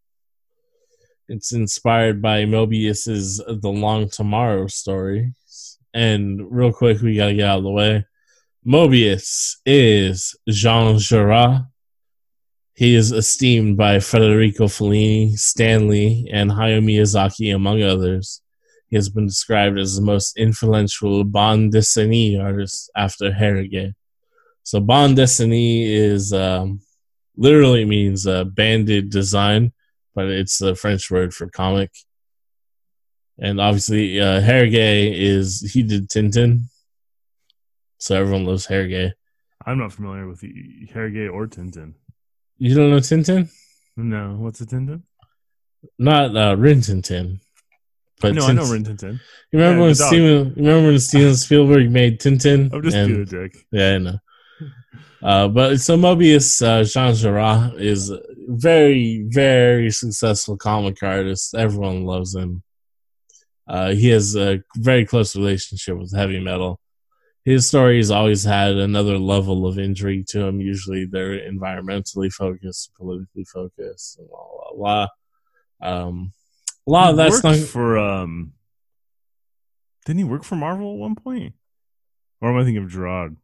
It's inspired by Moebius's The Long Tomorrow story. And real quick, we gotta get out of the way. Moebius is Jean Giraud. He is esteemed by Federico Fellini, Stanley, and Hayao Miyazaki, among others. He has been described as the most influential bande dessinée artist after Hergé. So bande dessinée is um, literally means uh, banded design, but it's the French word for comic. And obviously, uh, is he did Tintin, so everyone loves Hergé. I'm not familiar with Hergé or Tintin. You don't know Tintin? No, what's a Tintin? Not uh, Rin Tintin. But no, I know Tint- Rin Tintin. You remember Yeah, when. Steven? You remember when Steven Spielberg made Tintin? I'm just And- being a dick. Yeah, I know. Uh, but so Moebius uh, Jean Giraud is a very, very successful comic artist. Everyone loves him. Uh, he has a very close relationship with heavy metal. His stories always had another level of intrigue to him. Usually, they're environmentally focused, politically focused, and blah blah blah. Um, a lot of He that's worked not. for um. Didn't he work for Marvel at one point? Or am I thinking of Gerard?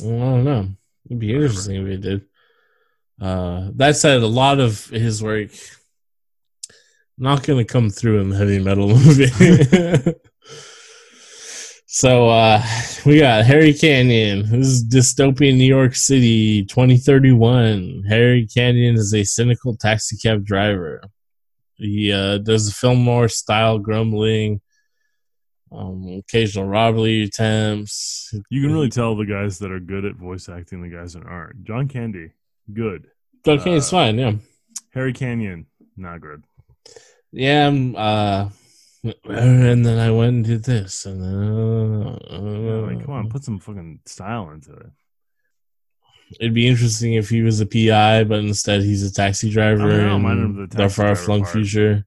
I don't know. It'd be interesting if he did. Uh, that said, a lot of his work not going to come through in the heavy metal movie. So uh, we got Harry Canyon. This is dystopian New York City, 2031. Harry Canyon is a cynical taxi cab driver. He uh, does the film noir style grumbling, um, occasional robbery attempts. You can really tell the guys that are good at voice acting, the guys that aren't. John Candy, good. Okay, it's Uh, fine. Yeah. Harry Canyon, not good. Yeah, I'm, uh, and then I went and did this, and then uh, like, come on, put some fucking style into it. It'd be interesting if he was a PI, but instead he's a taxi driver I mind the the far flung future.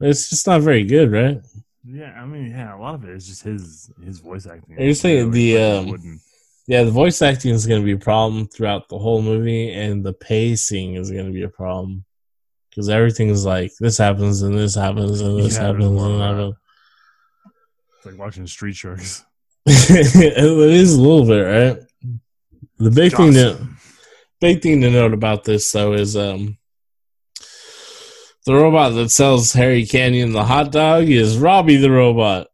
It's just not very good, right? Yeah, I mean, yeah, a lot of it is just his his voice acting. You're saying the, um, wooden. Yeah, the voice acting is going to be a problem throughout the whole movie, and the pacing is going to be a problem because everything is like this happens and this happens and this Yeah, happens and that. happens. It's like watching Street Sharks. it is a little bit, right? The big thing that big thing to note about this though is um the robot that sells Harry Canyon the hot dog is Robbie the robot.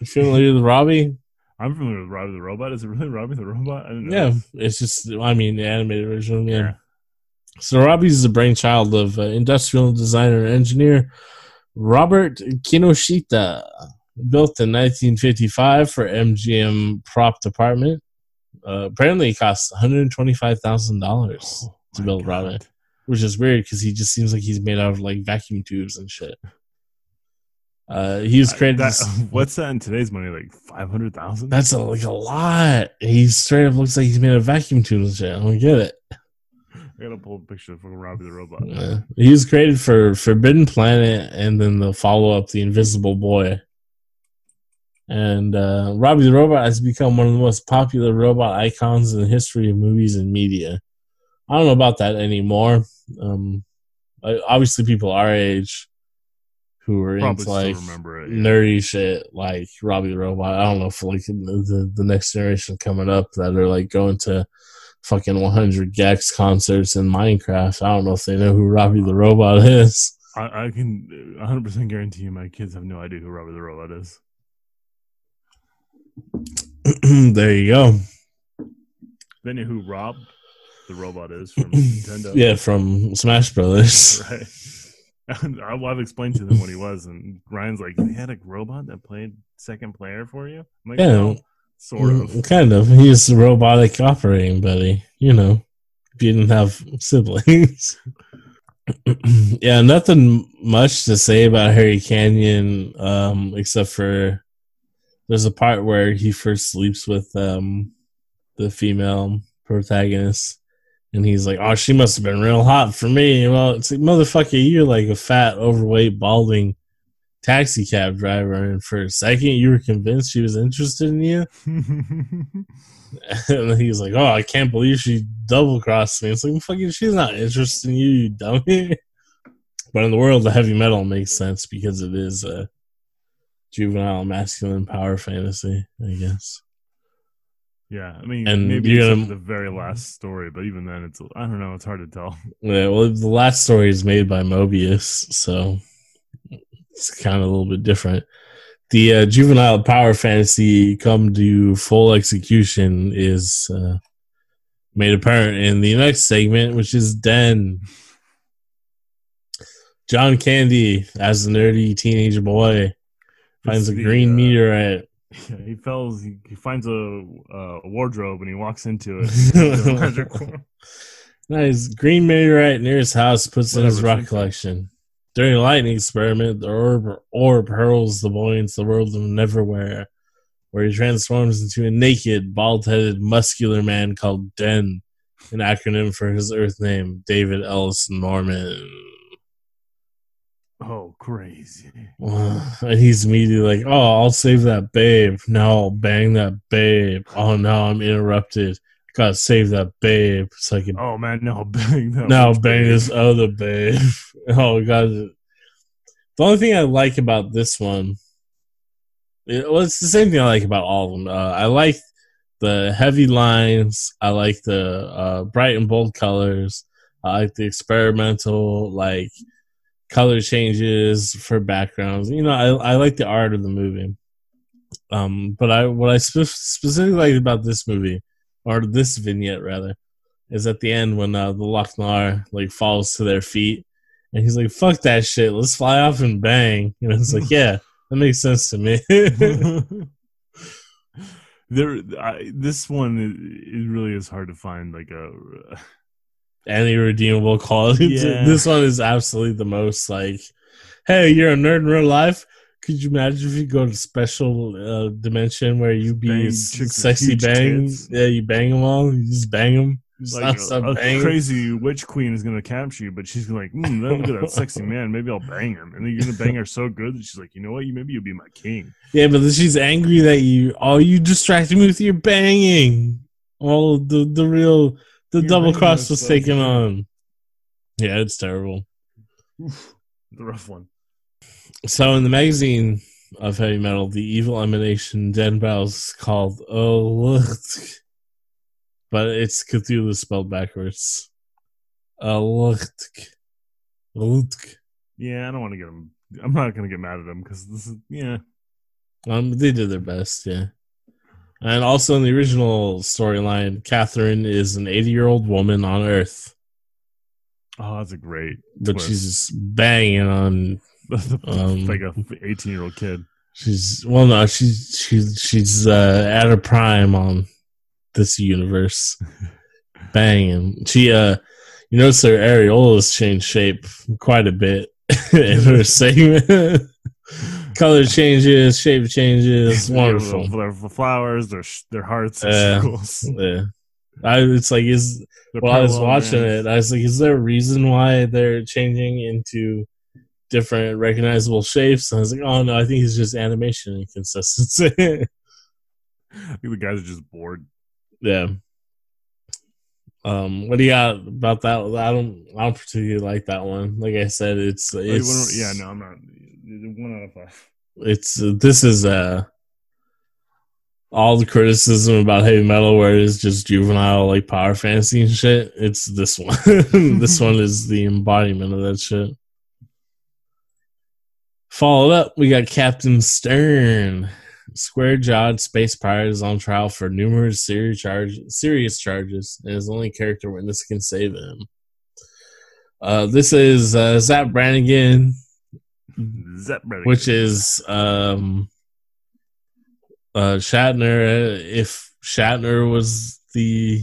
You familiar with Robbie? I'm familiar with Robbie the Robot. Is it really Robbie the Robot? I didn't know. Yeah, it's just I mean the animated version. Yeah. Yeah. So Robbie's the brainchild of uh, industrial designer and engineer Robert Kinoshita, built in 1955 for MGM prop department. Uh, apparently, it cost 125 thousand dollars Oh, to build God. Robbie, which is weird because he just seems like he's made out of like vacuum tubes and shit. Uh, he was Uh, created. that- what's that in today's money? Like five hundred thousand? that's a, like a lot. He straight up looks like he's made of vacuum tubes and shit. I don't get it. I gotta pull a picture of fucking Robbie the Robot. Yeah. He was created for Forbidden Planet and then the follow up, The Invisible Boy. And uh, Robbie the Robot has become one of the most popular robot icons in the history of movies and media. I don't know about that anymore. Um, obviously, people our age who are Probably into like remember it. yeah. nerdy shit like Robbie the Robot. I don't know if like the, the, the next generation coming up that are like going to fucking 100 gecs concerts in Minecraft. I don't know if they know who Robbie the Robot is. I, I can 100 percent guarantee you, my kids have no idea who Robbie the Robot is. there you go. They know who Rob the Robot is from Nintendo. Yeah, from Smash Brothers. right. I've I've explained to them what he was, and Ryan's like, "They had a robot that played second player for you." I'm like, Yeah. "No, sort of." Mm, Kind of. He's a robotic operating buddy, you know, if you didn't have siblings. yeah, nothing much to say about Harry Canyon, um, except for there's a part where he first sleeps with um, the female protagonist. And he's like, "Oh, she must have been real hot for me." Well, it's like, motherfucker, you're like a fat, overweight, balding taxi cab driver, and for a second, you were convinced she was interested in you. and then he's like, "Oh, I can't believe she double crossed me." It's like, "Fucking, she's not interested in you, you dummy." but in the world of heavy metal, makes sense because it is a juvenile masculine power fantasy, I guess. yeah, I mean, And maybe you're gonna- the very last story, but even then, it's I don't know. It's hard to tell. Yeah, well, the last story is made by Moebius, so it's kind of a little bit different. The uh, juvenile power fantasy come to full execution is uh, made apparent in the next segment, which is Den. John Candy, as a nerdy teenage boy, finds It's a the, green uh, meteorite. He falls. He, he finds a, uh, a wardrobe and he walks into it. Nice green meteorite near his house puts in his rock collection. During a lightning experiment, the orb, orb hurls the boy into the world of Neverwhere, where he transforms into a naked, bald-headed, muscular man called Den, an acronym for his Earth name, David Ellis Norman. oh, crazy! And he's immediately like, "Oh, I'll save that babe. Now I'll bang that babe. Oh, no, I'm interrupted. Gotta save that babe so I can Oh man, no, bang no, now witch bang this other babe. oh god. The only thing I like about this one, it, well, it's the same thing I like about all of them. Uh, I like the heavy lines. I like the uh, bright and bold colors. I like the experimental like color changes for backgrounds. You know, I I like the art of the movie. Um, but I what I spe- specifically like about this movie or this vignette rather is at the end when uh, the Loc-Nar like falls to their feet, and he's like, "Fuck that shit, let's fly off and bang." And it's like, yeah, that makes sense to me. there, I, this one it, it really is hard to find like a. Any redeemable quality. Yeah. This one is absolutely the most like, "Hey, you're a nerd in real life." Could you imagine if you go to special uh, dimension where you be Bang a s- chicks with sexy bang? tits. Yeah, you bang them all. You just bang them. Like a, a crazy witch queen is gonna capture you, but she's like, mm, look at that sexy man. Maybe I'll bang him, and then you're gonna bang her so good that she's like, you know what? You maybe you'll be my king. Yeah, but then she's angry that you oh you distracted me with your banging. All the the real the double cross was taken on. Yeah, it's terrible. The rough one. So in the magazine of heavy metal, the evil emanation Den Bows called Uhluhtc. But it's Cthulhu spelled backwards. Uhluhtc. Uhluhtc. Yeah, I don't want to get him. I'm not gonna get mad at him because this is yeah. Um, they did their best, yeah. And also in the original storyline, Catherine is an 80 year old woman on Earth, Oh, that's a great. but twist. she's just banging on. Um, like a 18 year old kid. She's well, no, she's she's she's uh, at her prime on this universe, banging. She uh, you notice her areolas changed shape quite a bit in her segment. Color changes, shape changes, wonderful. Their flowers, their their hearts, Uh, circles. Yeah. I it's like is while I was watching it, I was like, is there a reason why they're changing into different recognizable shapes. And I was like, oh no, I think it's just animation inconsistency. I think the guys are just bored. yeah. Um, what do you got about that? I don't, I don't particularly like that one. Like I said, it's, it's one- yeah, no, I'm not. One out of five. it's uh, this is uh all the criticism about heavy metal where it's just juvenile like power fantasy and shit it's this one this one is the embodiment of that shit followed up we got Captain Sternn. Square jawed space pirate is on trial for numerous serious charge serious charges and his only character witness can save him. Uh this is uh Zapp Brannigan. Zep Brannigan. which is um uh Shatner if Shatner was the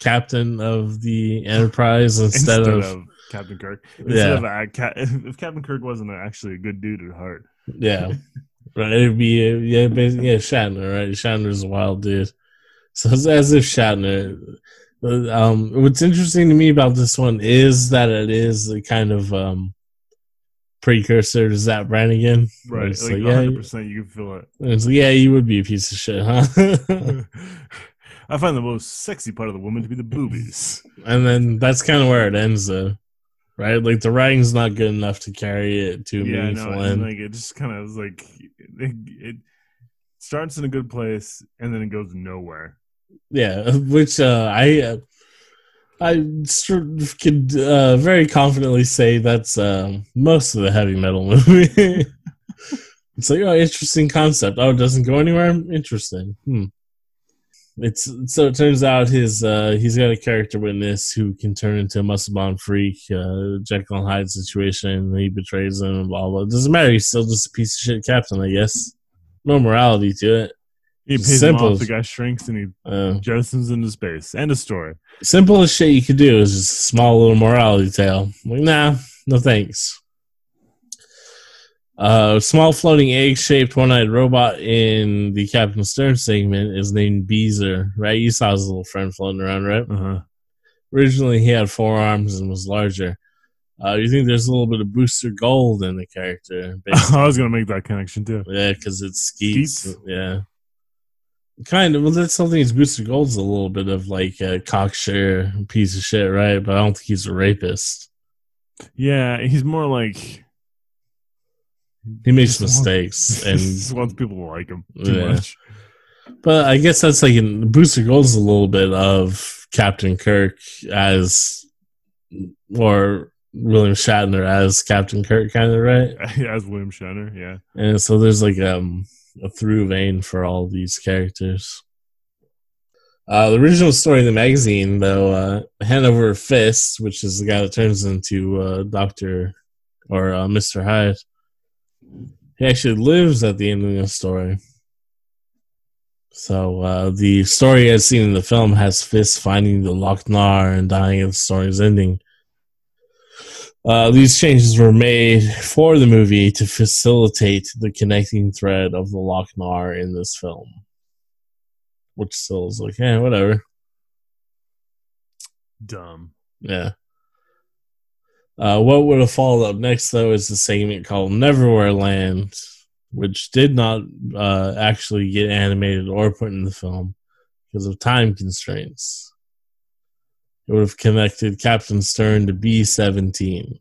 captain of the Enterprise instead, instead of, of, Captain Kirk. Instead Yeah. of Ca- if Captain Kirk wasn't actually a good dude at heart. yeah right it'd be uh, yeah basically, yeah Shatner right Shatner's a wild dude so it's as if Shatner um what's interesting to me about this one is that it is a kind of um precursor to Zapp Brannigan Right, it's like like, yeah, 100. percent You can feel it. it's like, yeah you would be a piece of shit huh I find the most sexy part of the woman to be the boobies. and then that's kind of where it ends though right? Like the writing's not good enough to carry it to yeah, meaningful no, end. like it just kind of is like it, it starts in a good place and then it goes nowhere. yeah which uh i uh, i sort of could uh very confidently say that's um most of the heavy metal movie. It's like oh interesting concept. Oh it doesn't go anywhere? Interesting. Hmm it's so it turns out his uh he's got a character witness who can turn into a muscle bound freak uh jekyll and hyde situation he betrays him and blah blah it doesn't matter he's still just a piece of shit captain i guess no morality to it He pays Simple. him off. The guy shrinks and he uh jettisons into space. End of story. simplest shit you could do is just a small little morality tale. Like, nah, no thanks. Uh, small floating egg-shaped one-eyed robot in the Captain Sternn segment is named Beezer, right? You saw his little friend floating around, right? Uh-huh. Originally, he had four arms and was larger. Uh, you think there's a little bit of Booster Gold in the character? I was gonna make that connection too. Yeah, because it's Skeets. Skeets? Yeah. Kind of. Well, that's something. Is Booster Gold's a little bit of like a cocksure piece of shit, right? But I don't think he's a rapist. Yeah, he's more like He makes wants- mistakes, and just wants people to like him too Yeah. much. but I guess that's like in Booster Gold's a little bit of Captain Kirk as, or William Shatner as Captain Kirk, kind of right. As William Shatner, yeah. And so there's like um, a through vein for all these characters. Uh, the original story in the magazine, though, uh, Hanover Fist, which is the guy that turns into uh, Doctor or uh, Mister Hyde, he actually lives at the end of the story. So uh, the story as seen in the film has Fist finding the Loc-Nar and dying at the story's ending. Uh, these changes were made for the movie to facilitate the connecting thread of the Loc-Nar in this film. Which still is like, yeah, whatever. Dumb. Yeah. Uh, what would have followed up next, though, is the segment called Neverwhere Land, which did not uh, actually get animated or put in the film because of time constraints. It would have connected Captain Sternn to B 17,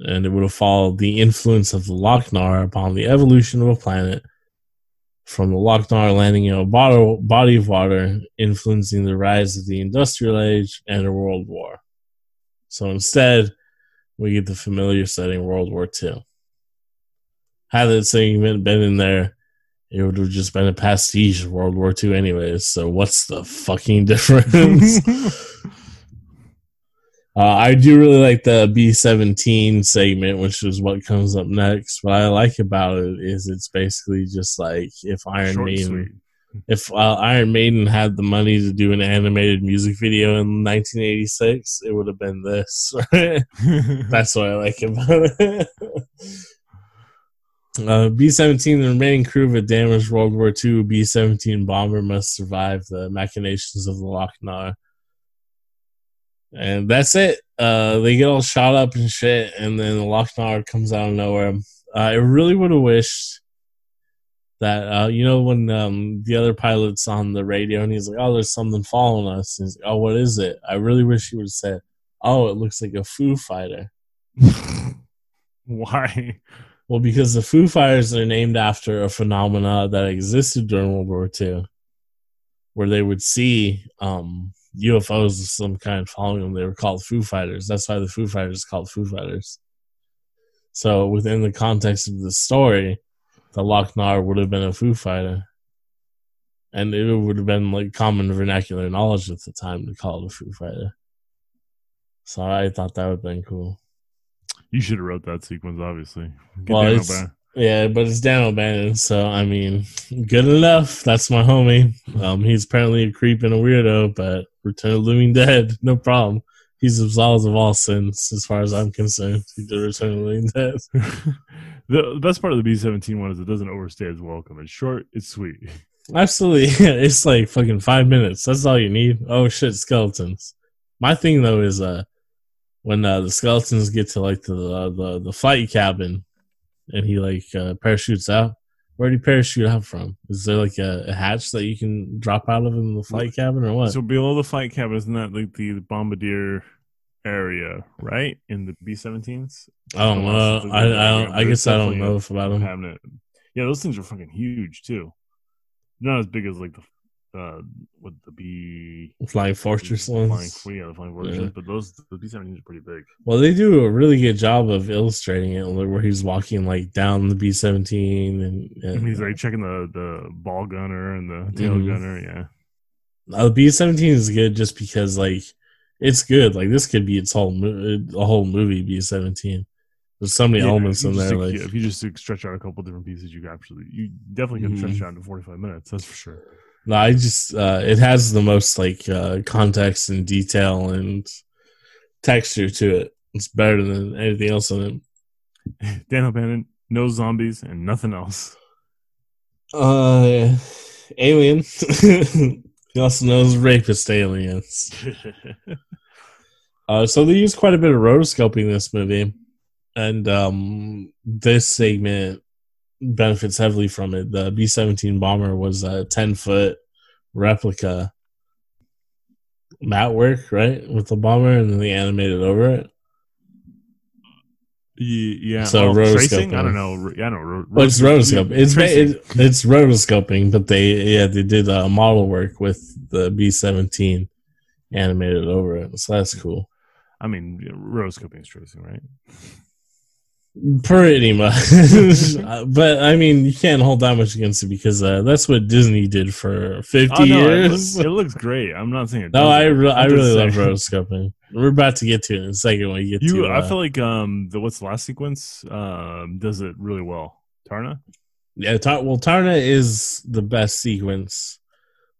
and it would have followed the influence of the Loc-Nar upon the evolution of a planet from the Loc-Nar landing in a body of water, influencing the rise of the Industrial Age and a World War. So instead, we get the familiar setting World War II. Had that segment been in there, it would have just been a pastiche of World War II, anyways. So what's the fucking difference? uh, I do really like the B seventeen segment, which is what comes up next. What I like about it is it's basically just like if Iron Short Maiden. If uh, Iron Maiden had the money to do an animated music video in 1986, it would have been this. That's what I like about it. Uh, B 17, the remaining crew of a damaged World War II B 17 bomber must survive the machinations of the Loc-Nar. And that's it. uh, they get all shot up and shit, and then the Loc-Nar comes out of nowhere. Uh, I really would have wished that uh, you know when um, the other pilot's on the radio and he's like, "Oh, there's something following us." And he's like, "Oh, what is it?" I really wish he would have said, "Oh, it looks like a Foo Fighter." Why? Well, because the Foo Fighters are named after a phenomena that existed during World War II, where they would see um, UFOs of some kind following them. They were called Foo Fighters. That's why the Foo Fighters are called Foo Fighters. So, within the context of the story, the Loc-Nar would have been a Foo Fighter. And it would have been like common vernacular knowledge at the time to call it a Foo Fighter. So I thought that would have been cool. You should have wrote that sequence, obviously. Get Well, it's- O'Bannon. Yeah, but it's Dan O'Bannon, so I mean, good enough. That's my homie. Um, he's apparently a creep and a weirdo, but Return of the Living Dead, no problem. He's absolved of all sins, as far as I'm concerned. He did Return of the Living Dead. the, the best part of the B seventeen one is it doesn't overstay its welcome. It's short, it's sweet. Absolutely, it's like fucking five minutes. That's all you need. Oh shit, skeletons. My thing though is uh, when uh, the skeletons get to like the uh, the the flight cabin, and he like uh, parachutes out. Where do you parachute out from? Is there like a, a hatch that you can drop out of in the flight cabin or what? So below the flight cabin isn't that like the bombardier area, right? In the B seventeens? I don't know. I I, don't, I guess I don't know if about them. having it. Yeah, those things are fucking huge too. Not as big as like the uh what the B Flying Fortress flying, ones. yeah, the flying fortress, Yeah. but those the B seventeens are pretty big. Well, they do a really good job of illustrating it, where he's walking like down the B seventeen, and, And and he's like checking the the ball gunner and the tail Mhm. gunner. Yeah, Uh, the B seventeen is good just because like it's good. Like this could be its whole mo- a whole movie. B seventeen. There's so many Yeah, elements in there. take- Like if you just stretch out a couple different pieces, you absolutely you definitely can stretch Mhm. it out into forty five minutes. That's for sure. no, I just uh, it has the most like uh, context and detail and texture to it. It's better than anything else in it. Dan O'Bannon, no zombies and nothing else. Uh, alien. he also knows rapist aliens. Uh, so they use quite a bit of rotoscoping in this movie, and um, this segment benefits heavily from it. The B seventeen bomber was a ten foot replica mat work, right, with the bomber, and then they animated over it. Ye- yeah. So well, rotoscoping. I don't know. I know. ro- Well, it's rotoscope. It's ba- tracing. it, it's rotoscoping, but they yeah they did uh, model work with the B seventeen animated over it, so that's cool. I mean, rotoscoping is tracing, right? Pretty much, but I mean, you can't hold that much against it because uh, that's what Disney did for fifty Oh, no, it, years. looks, it looks great. I'm not saying it. no, I re- I really love saying- rotoscoping. We're about to get to it in a second when we get You, to. I uh, feel like um, the what's the last sequence um does it really well. Taarna. Yeah, Tar- well, Taarna is the best sequence.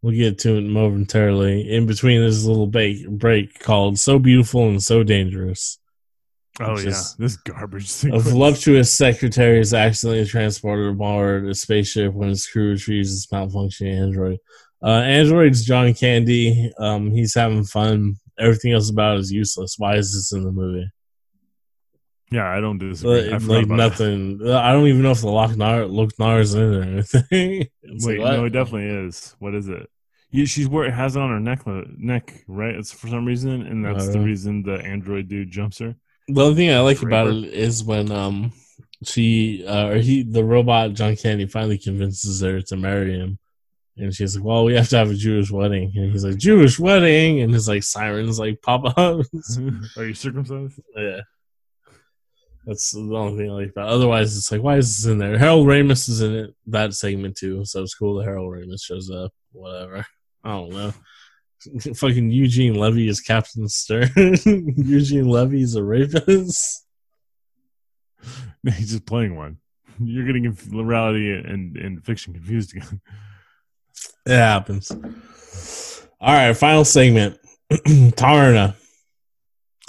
We'll get to it momentarily. In between this little break, break called "So Beautiful and So Dangerous." Oh yeah, this garbage A voluptuous secretary is accidentally transported aboard a spaceship when his crew retrieves its malfunctioning android. Uh, android's John Candy. Um, he's having fun. Everything else about it is useless. Why is this in the movie? yeah, I don't disagree. I Like, forgot like about it. nothing. I don't even know if the Loc-Nar Loc-Nar is in it or anything. Wait, like, no, what? it definitely is. What is it? Yeah, she's wear has it on her neck, neck, right? It's for some reason, and that's the Uh. reason the android dude jumps her. The only thing I like about it is when um she uh, or he the robot John Candy finally convinces her to marry him, and she's like, "Well, we have to have a Jewish wedding," and he's like, "Jewish wedding," and his like sirens like pop up. Are you circumcised? yeah, that's the only thing I like about. It. Otherwise, it's like, why is this in there? Harold Ramis is in it that segment too, so it's cool that Harold Ramis shows up. Whatever, I don't know. Fucking Eugene Levy is Captain Sternn. Eugene Levy is a rapist. He's just playing one. You're getting reality and, and fiction confused again. It happens. All right, final segment. Taarna.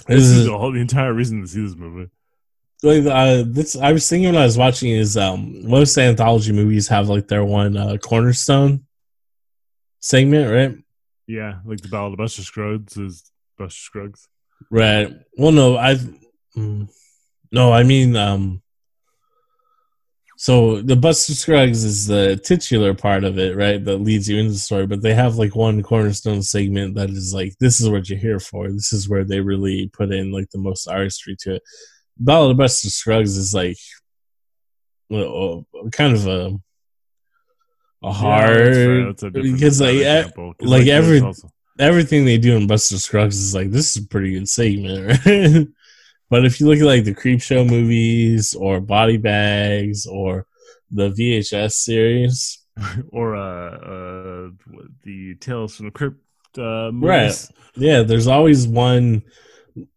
This This is is the whole the entire reason to see this movie. like uh, this. I was thinking when I was watching is um most anthology movies have like their one uh, cornerstone segment, right? Yeah, like the Ballad of the Buster Scruggs is Buster Scruggs. Right. Well, no, I. mm, No, I mean, um. So the Buster Scruggs is the titular part of it, right? That leads you into the story. But they have like one cornerstone segment that is like, this is what you're here for. This is where they really put in like the most artistry to it. Ballad of the Buster Scruggs is like, well, kind of a a hard Yeah, that's. That's a because like better e- like every also- everything they do in Buster Scruggs is like this is a pretty good segment, right? but if you look at like the Creepshow movies or Body Bags or the VHS series, or uh, uh, the Tales from the Crypt uh, right? Yeah, there's always one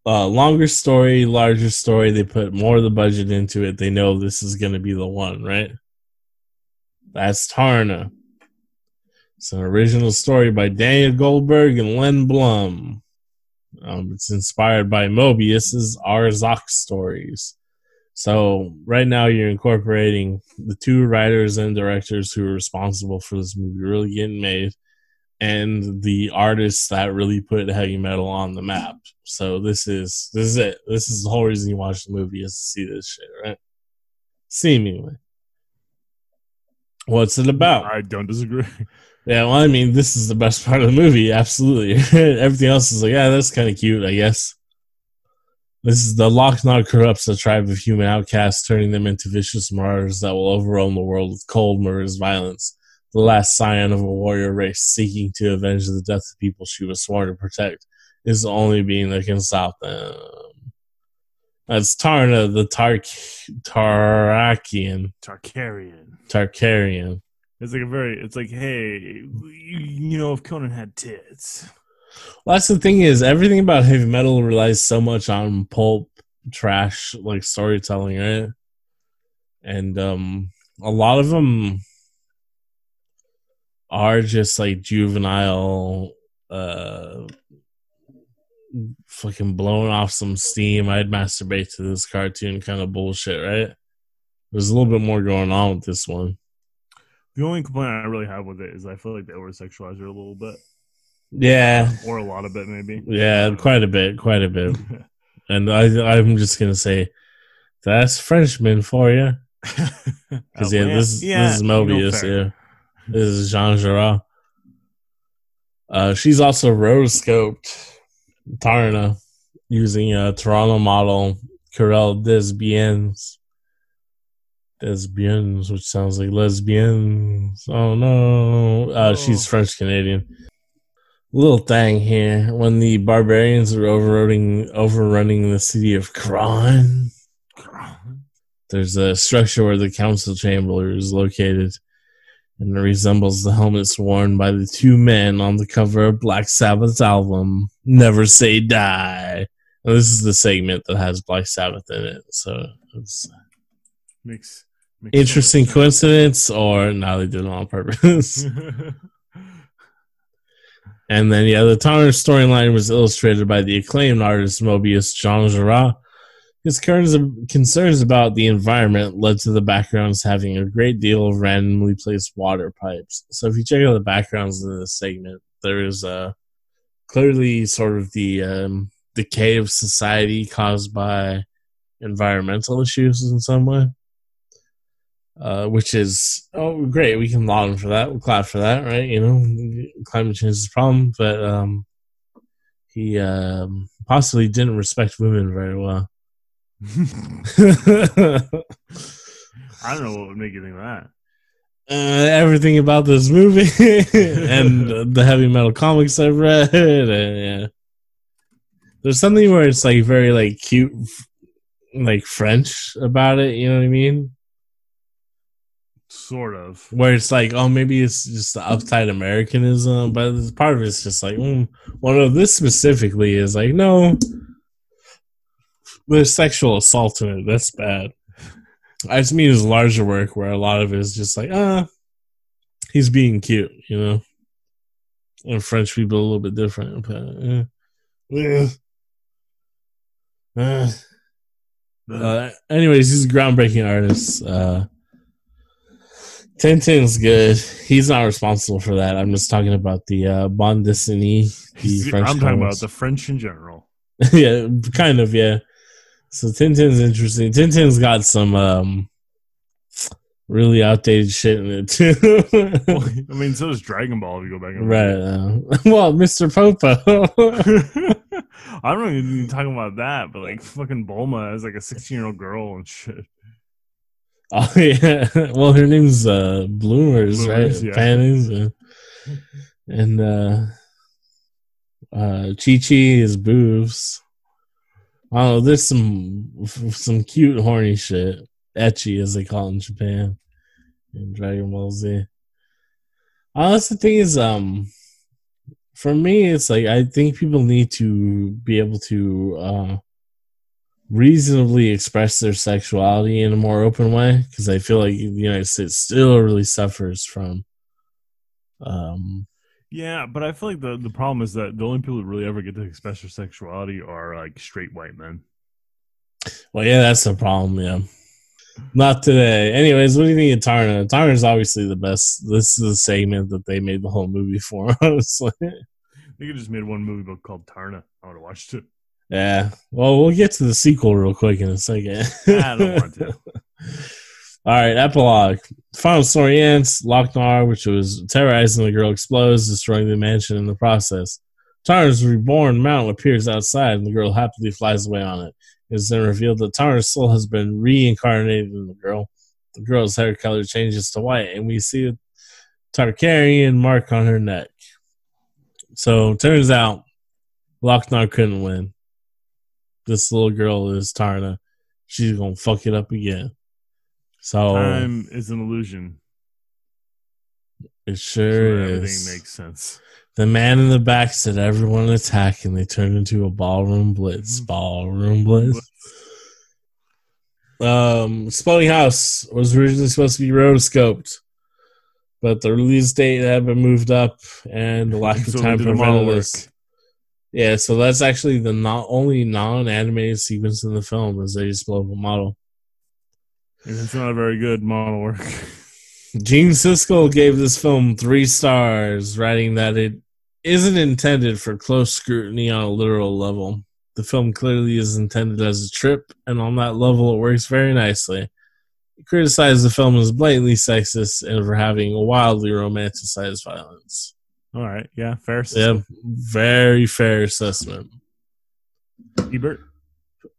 uh, longer story, larger story. They put more of the budget into it. They know this is going to be the one, right? That's Taarna. It's an original story by Daniel Goldberg and Len Blum. Um, it's inspired by Moebius's Arzak stories. So right now you're incorporating the two writers and directors who are responsible for this movie really getting made, and the artists that really put heavy metal on the map. So this is this is it. This is the whole reason you watch the movie is to see this shit, right? Seemingly. What's it about? I don't disagree. Yeah, well, I mean, this is the best part of the movie. Absolutely. Everything else is like, yeah, that's kind of cute, I guess. This is the Loc-Nar corrupts a tribe of human outcasts, turning them into vicious marauders that will overwhelm the world with cold, murderous violence. The last scion of a warrior race seeking to avenge the death of people she was sworn to protect is the only being that can stop them. That's Taarna, the Tark Taarakian. Tarkarian. Tarkarian. It's like a very. It's like, hey, you, you know, if Conan had tits, Well, that's the thing is everything about heavy metal relies so much on pulp trash like storytelling, right? And um a lot of them are just like juvenile uh fucking blowing off some steam. I'd masturbate to this cartoon kind of bullshit, right? There's a little bit more going on with this one. the only complaint I really have with it is I feel like they over sexualize her a little bit, Yeah. or a lot of it, maybe. Yeah, quite a bit, quite a bit. And I, I'm just gonna say, that's Frenchman for you. Because yeah, this is this is Moebius. yeah, this is Jean Giraud. Uh, she's also rotoscoped Taarna using a Toronto model Carole Desbiens. Desbiens, which sounds like lesbians. Oh no, uh, she's French Canadian. Little thing here: when the barbarians are overrunning overrunning the city of Kron, there's a structure where the council chamber is located, and it resembles the helmets worn by the two men on the cover of Black Sabbath's album "Never Say Die." Now, this is the segment that has Black Sabbath in it, so it's makes, makes interesting much coincidence, or now they did it on purpose. And then, yeah, the Taarna storyline was illustrated by the acclaimed artist Moebius Jean Giraud. His concerns, about the environment led to the backgrounds having a great deal of randomly placed water pipes. So, if you check out the backgrounds in this segment, there is uh, clearly sort of the um, decay of society caused by environmental issues in some way. Uh, which is oh great, we can laud him for that. We'll clap for that, right? You know, climate change is a problem, but um, he um, possibly didn't respect women very well. Uh, I don't know what would make you think of that. everything about this movie and the heavy metal comics I've read, and, yeah. there's something where it's like very like cute, like French about it. You know what I mean? Sort of. where it's like, oh, maybe it's just the uptight Americanism, but it's- part of it's just like, mm. well, no, this specifically is like, no, there's sexual assault in it. That's bad. I just mean his larger work where a lot of it is just like, ah, he's being cute, you know. And French people are a little bit different, but eh. Eh. Uh, anyways, he's a groundbreaking artist. Uh, Tintin's good. He's not responsible for that. I'm just talking about the uh, bande dessinée. The French I'm talking about the French in general. yeah, kind of, yeah. So Tintin's interesting. Tintin's got some um really outdated shit in it too. Well, I mean, so does Dragon Ball if you go back and right. Uh, well, Mr. Popo. I don't even talking about that, but like fucking Bulma as like a 16 year old girl and shit. oh yeah. Well, her name's uh Bloomers, Bloomers, right? yeah. Panties. uh, and uh uh Chi Chi is boobs. Oh, there's some some cute horny shit. Ecchi as they call it in Japan. In Dragon Ball Z. Uh, that's the thing is, um for me it's like I think people need to be able to uh reasonably express their sexuality in a more open way because I feel like the United States still really suffers from um Yeah, but I feel like the, the problem is that the only people that really ever get to express their sexuality are like straight white men. well yeah that's the problem yeah not today anyways what do you think of Taarna Taarna's obviously the best this is the segment that they made the whole movie for honestly They could just made one movie book called Taarna. I would have watched it. yeah well we'll get to the sequel real quick in a second I don't want to. All right, epilogue. Final story ends. Loc-Nar, which was terrorizing the girl, explodes, destroying the mansion in the process. Taarna's reborn mount appears outside, and the girl happily flies away on it. It is then revealed that Taarna's soul has been reincarnated in the girl. The girl's hair color changes to white, and we see a Tarkarian mark on her neck. So turns out Loc-Nar couldn't win. This little girl is Taarna. She's gonna fuck it up again. So Time is an illusion. it So sure everything is. makes sense. the man in the back said everyone attack and they turned into a ballroom blitz. Ballroom blitz. Um Exploding House was originally supposed to be rotoscoped, but the release date had been moved up and the lack of So time prevented this. Yeah, so that's actually the not only non-animated sequence in the film is they just blow up a model. And it's not a very good model work. Gene Siskel gave this film three stars, writing that it isn't intended for close scrutiny on a literal level. The film clearly is intended as a trip, and on that level, it works very nicely. He criticized the film as blatantly sexist and for having a wildly romanticized violence. All right. Yeah. Fair. Yeah, very fair assessment. Ebert.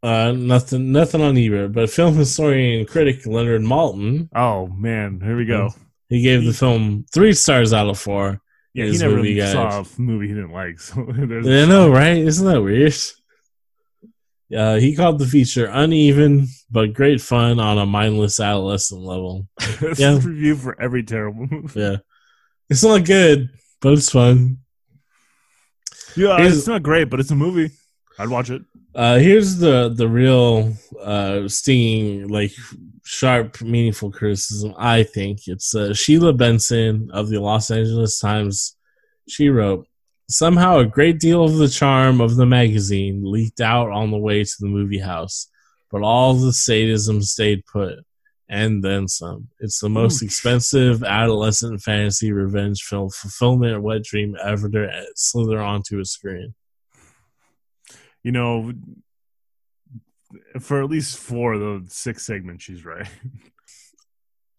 Uh, nothing, nothing on Ebert, but film historian and critic Leonard Maltin Oh man, here we go. he gave the film three stars out of four. Yeah, he never movie guide. saw a movie he didn't like. So there's I know, right? Isn't that weird? Uh, he called the feature uneven but great fun on a mindless adolescent level. Yeah. review for every terrible movie. Yeah, it's not good, but it's fun. Yeah, Here's- it's not great, but it's a movie. I'd watch it. Uh, here's the the real uh, stinging, like sharp, meaningful criticism. I think it's uh, Sheila Benson of the Los Angeles Times. She wrote, "Somehow, a great deal of the charm of the magazine leaked out on the way to the movie house, but all the sadism stayed put, and then some. It's the most Ouch. expensive adolescent fantasy revenge film fulfillment wet dream ever to slither onto a screen." You know, for at least four of the six segments, she's right.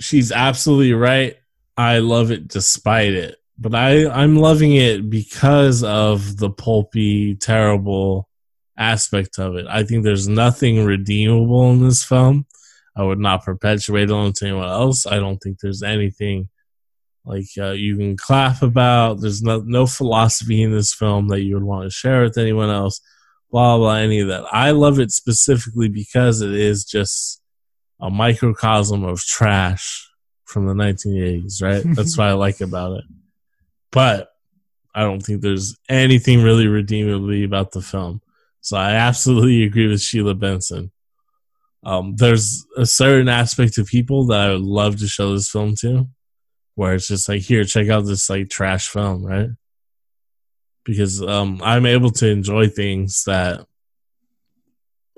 she's absolutely right. I love it despite it. But I, I'm loving it because of the pulpy, terrible aspect of it. I think there's nothing redeemable in this film. I would not perpetuate it onto anyone else. I don't think there's anything like uh, you can clap about. There's no, no philosophy in this film that you would want to share with anyone else. Blah blah, any of that. I love it specifically because it is just a microcosm of trash from the 1980s, right? That's what I like about it. But I don't think there's anything really redeemably about the film. So I absolutely agree with Sheila Benson. Um, there's a certain aspect of people that I would love to show this film to, where it's just like, here, check out this like trash film, right? Because um, I'm able to enjoy things that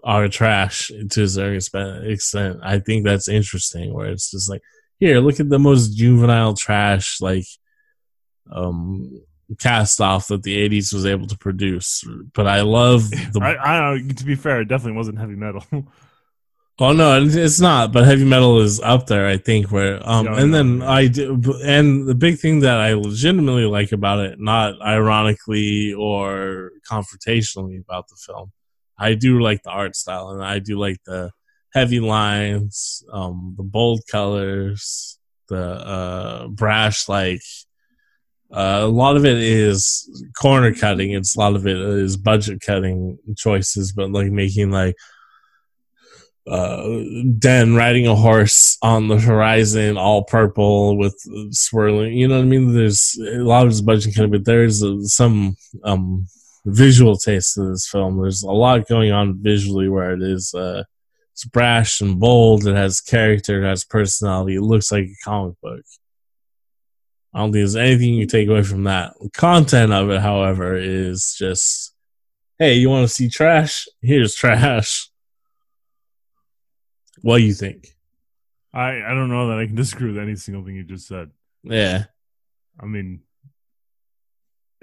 are trash to a certain extent. I think that's interesting. Where it's just like, here, look at the most juvenile trash, like um, cast off that the 80s was able to produce. But I love the. I, I don't. To be fair, it definitely wasn't heavy metal. Oh no, it's not. But heavy metal is up there, I think. Where um, No, and then. I do, and the big thing that I legitimately like about it, not ironically or confrontationally about the film, I do like the art style, and I do like the heavy lines, um, the bold colors, the uh, brash like. Uh, a lot of it is corner cutting. It's a lot of it is budget cutting choices, but like making like uh, Den riding a horse on the horizon, all purple with swirling. You know what I mean? There's a lot of his budget kind of, but there's uh, some um, visual taste to this film. There's a lot going on visually where it is uh, it's brash and bold. It has character. It has personality. It looks like a comic book. I don't think there's anything you take away from that. Content of it, however, is just, hey, you want to see trash? Here's trash. What do you think? I I don't know that I can disagree with any single thing you just said. Yeah. I mean,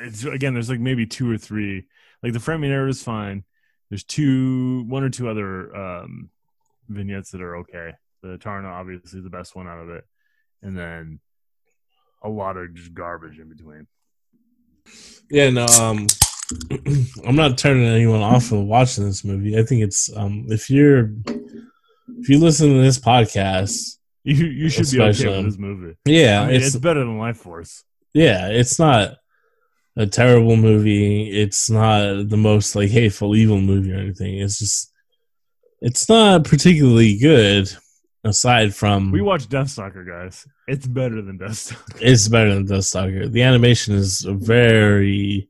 it's again. There's like maybe two or three. Like the framing error is fine. There's two, one or two other um, vignettes that are okay. The Taarna obviously the best one out of it, and then a lot of just garbage in between. Yeah, no, um I'm not turning anyone off from watching this movie. I think it's um if you're if you listen to this podcast, You you should be okay with this movie. yeah, I mean, it's, it's, better than Life Force. yeah, it's not a terrible movie. It's not the most like hateful evil movie or anything. It's just it's not particularly good aside from We watched Deathstalker, guys. It's better than Deathstalker. It's better than Deathstalker. The animation is very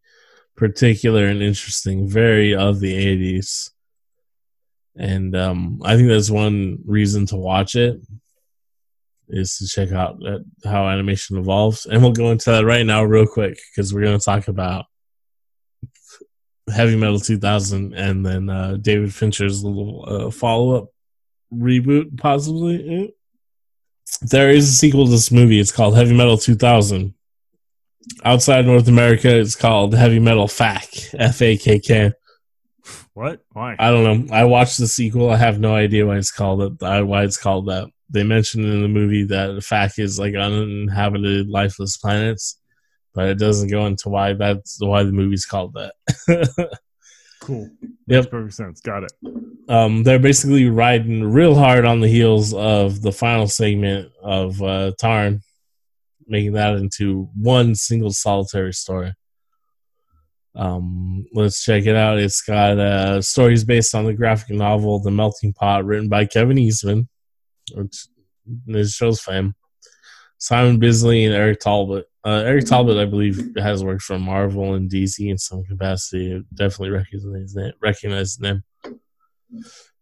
particular and interesting, very of the '80s, and um, I think that's one reason to watch it is to check out that, how animation evolves. And we'll go into that right now, real quick, because we're going to talk about Heavy Metal 2000 and then uh, David Fincher's little uh, follow up reboot, possibly. Eh? There is a sequel to this movie. It's called Heavy Metal 2000. Outside North America, it's called Heavy Metal FAK. F A K K. What? Why? I don't know. I watched the sequel. I have no idea why it's called it. uh, Why it's called that. They mentioned in the movie that FAK is like uninhabited, lifeless planets, but it doesn't go into why that's why the movie's called that. cool. Yep. Makes perfect sense. Got it. um, they're basically riding real hard on the heels of the final segment of uh, Tarn, making that into one single solitary story. Um, let's check it out. It's got uh, stories based on the graphic novel "The Melting Pot," written by Kevin Eastman, which is show's fame. Simon Bisley and Eric Talbot. Uh, Eric Talbot, I believe, has worked for Marvel and DC in some capacity. Definitely recognize that. Recognize the name.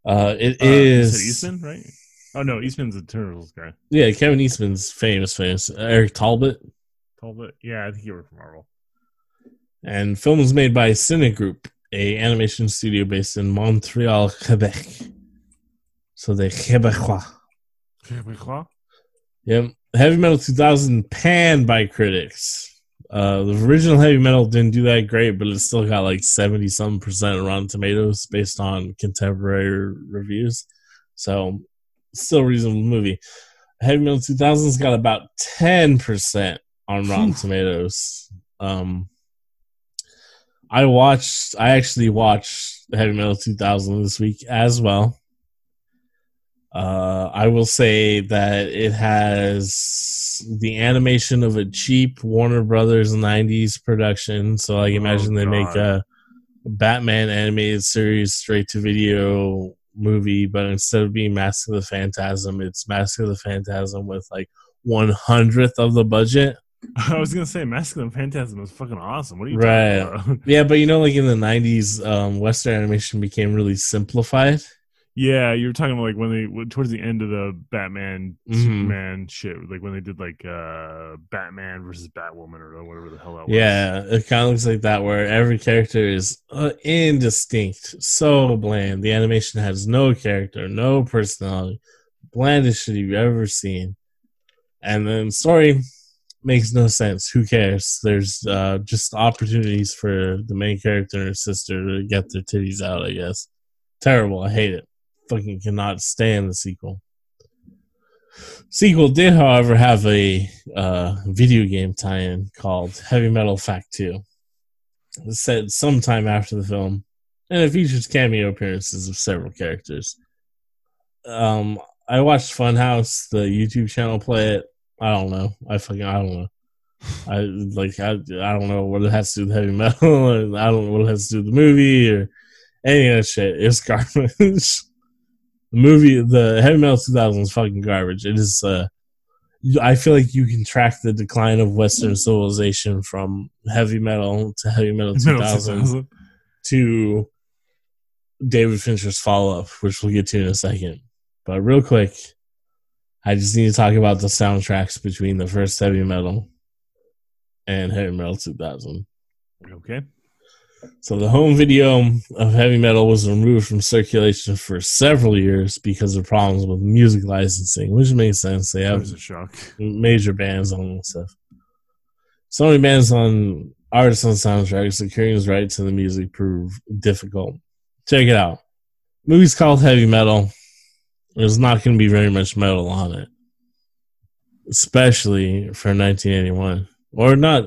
Uh, it Uh, is Eastman, right? Oh no, Eastman's a Turtles guy. yeah. Kevin Eastman's famous, famous. Eric Talbot, Talbot. Yeah, I think he worked for Marvel. and film was made by CinéGroupe, a animation studio based in Montreal, Quebec. So the Quebecois. Quebecois? Yep. Heavy Metal 2000 panned by critics. Uh, the original Heavy Metal didn't do that great, but it still got like 70 some percent on Rotten Tomatoes based on contemporary reviews. So, still a reasonable movie. Heavy Metal 2000's got about 10% on Rotten Tomatoes. Um, I watched, I actually watched Heavy Metal 2000 this week as well. Uh, I will say that it has the animation of a cheap Warner Brothers '90s production. So, like, imagine they make a Batman animated series straight to video movie, but instead of being Mask of the Phantasm, it's Mask of the Phantasm with like one hundredth of the budget. I was gonna say Masculine Phantasm is fucking awesome. What are you Right. Yeah, but you know, like in the '90s, um, Western animation became really simplified. Yeah, you were talking about like when they towards the end of the Batman Mhm. Superman shit, like when they did like uh Batman versus Batwoman or whatever the hell that was. Yeah, it kind of looks like that, where every character is uh, indistinct, so bland. The animation has no character, no personality, blandest shit you've ever seen. And then story, makes no sense. Who cares? There's uh, just opportunities for the main character and her sister to get their titties out. I guess. Terrible. I hate it. Fucking cannot stand the sequel. Sequel did, however, have a uh, video game tie-in called Heavy Metal Fact Two. Set sometime after the film, and it features cameo appearances of several characters. Um, I watched Funhaus, the YouTube channel, play it. I don't know. I fucking I don't know. I like I, I don't know what it has to do with heavy metal. I don't know what it has to do with the movie or any of that shit. It's garbage. The movie, the heavy metal 2000 is fucking garbage. It is. uh I feel like you can track the decline of Western civilization from heavy metal to heavy metal 2000 to David Fincher's follow up, which we'll get to in a second. But real quick, I just need to talk about the soundtracks between the first heavy metal and heavy metal 2000. Okay. So the home video of heavy metal was removed from circulation for several years because of problems with music licensing, which makes sense. They have was a shock. major bands on and stuff. So many bands on artists on soundtracks, securing his right to the music proved difficult. Check it out. Movie's called Heavy Metal. There's not going to be very much metal on it, especially for 1981, or not.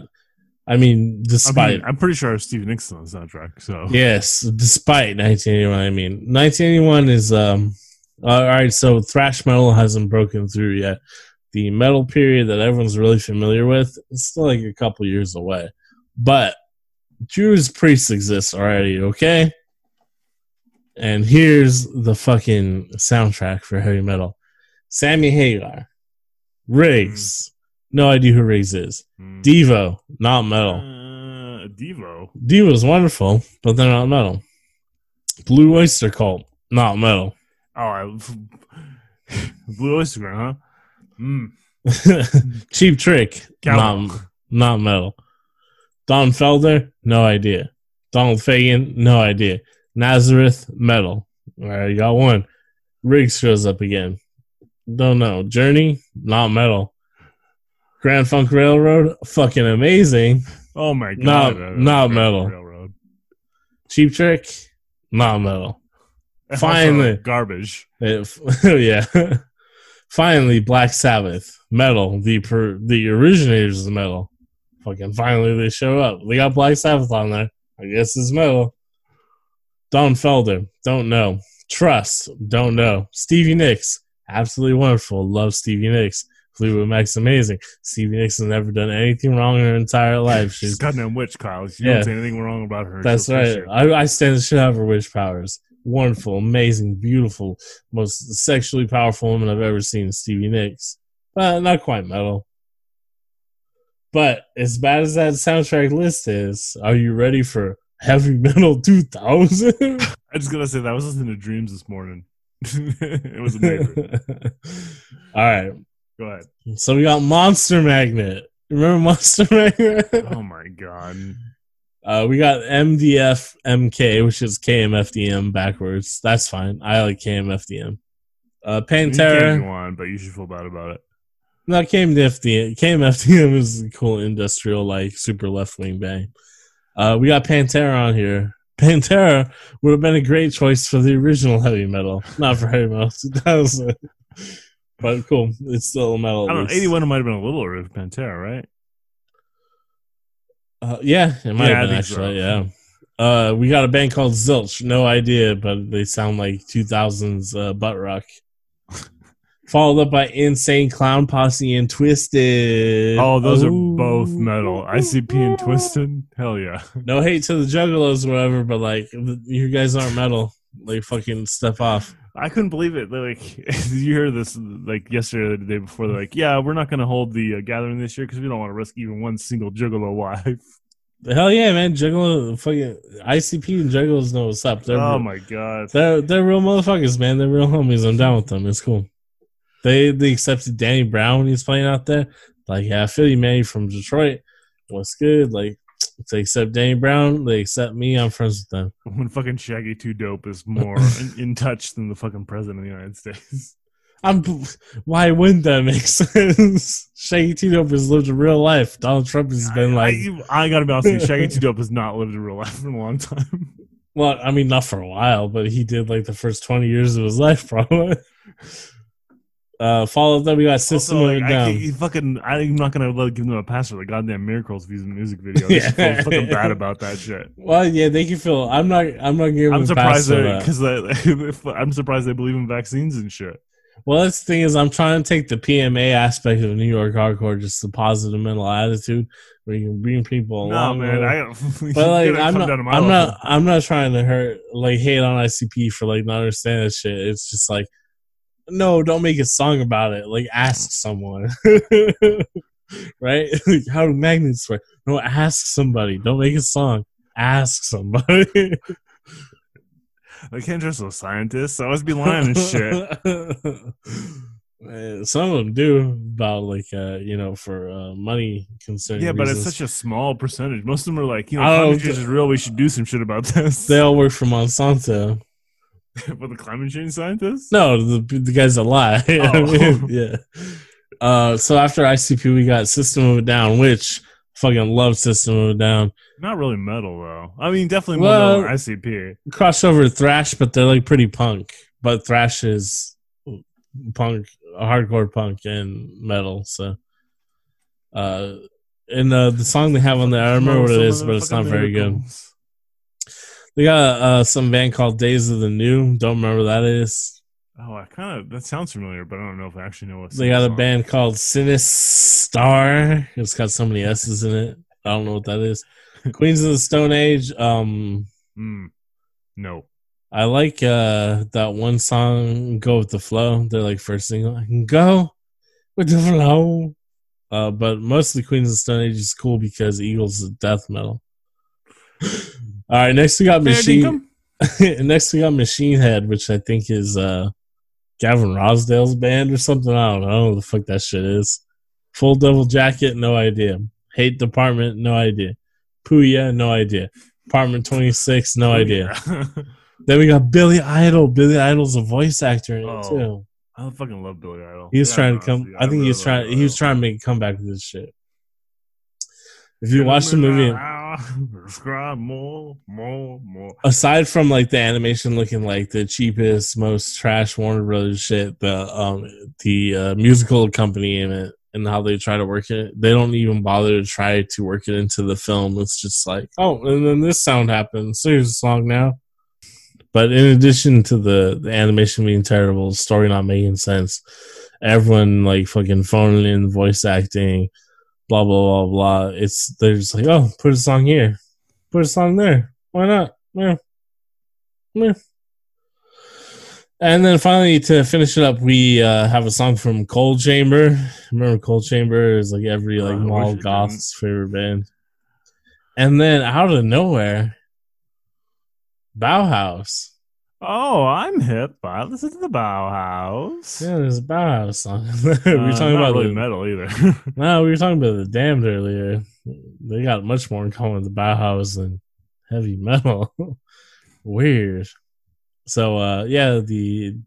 I mean, I despite mean, I'm pretty sure Steve Nicks on the soundtrack. So Yes, despite 1981. I mean, 1981 is um. All right, so thrash metal hasn't broken through yet. The metal period that everyone's really familiar with is still like a couple years away, but Judas Priest exists already. Okay, and here's the fucking soundtrack for heavy metal: Sammy Hagar, Riggs. No idea who Riggs is. Mm. Devo, not metal. Uh, Devo. Devo's wonderful, but they're not metal. Blue Oyster Cult, not metal. Oh, I, Blue Oyster, huh? Mm. Cheap Trick, not, not metal. Don Felder, no idea. Donald Fagen, no idea. Nazareth, metal. All right, you got one. Riggs shows up again. Don't know. Journey, not metal. Grand Funk Railroad, fucking amazing. Oh my god. Not- not metal. Railroad. Cheap Trick, not metal. Finally. garbage. It, yeah. finally, Black Sabbath, metal, the per, the originators of metal. Fucking finally, they show up. They got Black Sabbath on there. I guess it's metal. Don Felder, don't know. Trust, don't know. Stevie Nicks, absolutely wonderful. Love Stevie Nicks. Fleetwood Mac's amazing. Stevie Nicks has never done anything wrong in her entire life. She's She's goddamn witch, Kyle. You Yeah. don't say anything wrong about her. that's She'll right. I, I stand the shit out of her witch powers. Wonderful, amazing, beautiful, most sexually powerful woman I've ever seen, Stevie Nicks. But not quite metal. But as bad as that soundtrack list is, are you ready for Heavy Metal 2000? I just gotta say that I was listening to Dreams this morning. it was amazing. All right. Go ahead. So we got Monster Magnet. Remember Monster Magnet? Oh my god. Uh, we got MDF MK, which is KMFDM backwards. That's fine. I like KMFDM. Uh, You can Pantera. but you should feel bad about it. No, KMFDM. KMFDM is a cool industrial, like super left wing bang. Uh, we got Pantera on here. Pantera would have been a great choice for the original heavy metal, not for heavy metal 2000. But cool, it's still a metal. I don't know. 81 might have been a little for Pantera, right? Uh, yeah, it might Yeah, have been so. actually. Yeah. Uh, we got a band called Zilch. No idea, but they sound like 2000s uh, butt rock. Followed up by Insane Clown Posse and Twiztid. Oh, those Oh. are both metal. ICP and Twiztid? Hell yeah. No hate to the Juggalos or whatever, but like you guys aren't metal. Like fucking step off. I couldn't believe it. Like, you heard this like yesterday or the day before. They're like, yeah, we're not going to hold the uh, gathering this year because we don't want to risk even one single Juggalo wife. Hell yeah, man! Juggalo, fucking ICP and Juggalos know what's up. They're oh my god. They're they're real motherfuckers, man. They're real homies. I'm down with them. It's cool. They they accepted Danny Brown when he's playing out there. Like, yeah, I feel you, man. You're from Detroit. What's good? Like, if they accept Danny Brown. They accept me. I'm friends with them. When fucking Shaggy Two Dope is more in, in touch than the fucking president of the United States. I'm. Why wouldn't that make sense? Shaggy Two Dope has lived a real life. Donald Trump has been like, I, I gotta be honest with you, Shaggy Two Dope has not lived in real life in a long time. well, I mean, not for a while, but he did like the first twenty years of his life, probably. Uh, followed up, we got System Also, like, I, Down. can't- fucking, I'm not gonna let give them a pass for the goddamn miracles music video. I Yeah. feel fucking bad about that shit. Well, yeah, they can feel. I'm not. I'm not giving. I'm surprised pass for that that. because I'm surprised they believe in vaccines and shit. Well, that's the thing is, I'm trying to take the PMA aspect of New York hardcore, just the positive mental attitude, where you can bring people along. No, man. I, but like, I'm not. down to my I'm level. not. I'm not trying to hurt, like, hate on ICP for like not understanding that shit. It's just like, no, don't make a song about it. Like, ask someone, right? like, how do magnets work? No, ask somebody. Don't make a song. Ask somebody. I can't trust those scientists. I always be lying and shit. Some of them do about like uh you know for uh money concerning Yeah, but it's such a small percentage. Most of them are like, you know, I don't climate know. change is real. We should do some shit about this. they all work for Monsanto. For the climate change scientists? No, the the guys that lie. I Oh. mean, yeah. Uh, so after ICP, we got System of a Down, which fucking love System of a Down. Not really metal though. I mean, definitely more Well- metal ICP. Crossover thrash, but they're like pretty punk. But thrash is punk, hardcore punk and metal. So, uh, and uh, the song they have on there, I remember what it is, but it's not very good. They got uh, some band called Days of the New. Don't remember what that is. Oh, I kind of that sounds familiar, but I don't know if I actually know what. They got a song. band called Sinisstar. It's got so many S's in it. I don't know what that is. Queens of the Stone Age. Um, Mm. No. I like uh that one song, "Go with the Flow." They're like first single. I can go with the flow. Uh, but mostly Queens of the Stone Age is cool because Eagles is death metal. All right, next we got Fair Machine. next we got Machine Head, which I think is uh Gavin Rossdale's band or something. I don't know. I don't know what the fuck that shit is. Full Devil Jacket, no idea. Hate Department, no idea. Puya, no idea. Apartment 26, no idea. Then we got Billy Idol. Billy Idol's a voice actor in it Oh. too. I fucking love Billy Idol. He was Yeah, trying to come. honestly, I think he really was trying. He was trying to make a comeback with this shit. If you watch the movie, Subscribe more, more, more. aside from like the animation looking like the cheapest, most trash Warner Brothers shit, the um the uh, musical it and how they try to work it, they don't even bother to try to work it into the film. It's just like, oh, and then this sound happens. So here's a song now. But in addition to the, the animation being terrible, story not making sense, everyone like fucking phoning in voice acting, blah blah blah blah. It's they're just like, oh, put a song here, put a song there. Why not? Yeah. Yeah. And then finally, to finish it up, we uh, have a song from Coal Chamber. Remember, Coal Chamber is like every Uh, like wish mall goth's favorite band. And then out of nowhere, Bauhaus. Oh, I'm hip. I listen to the Bauhaus. Yeah, there's a Bauhaus song. we were Uh, talking about really the, metal either. no, we were talking about the Damned earlier. They got much more in common with the Bauhaus than heavy metal. Weird. So, uh, yeah, the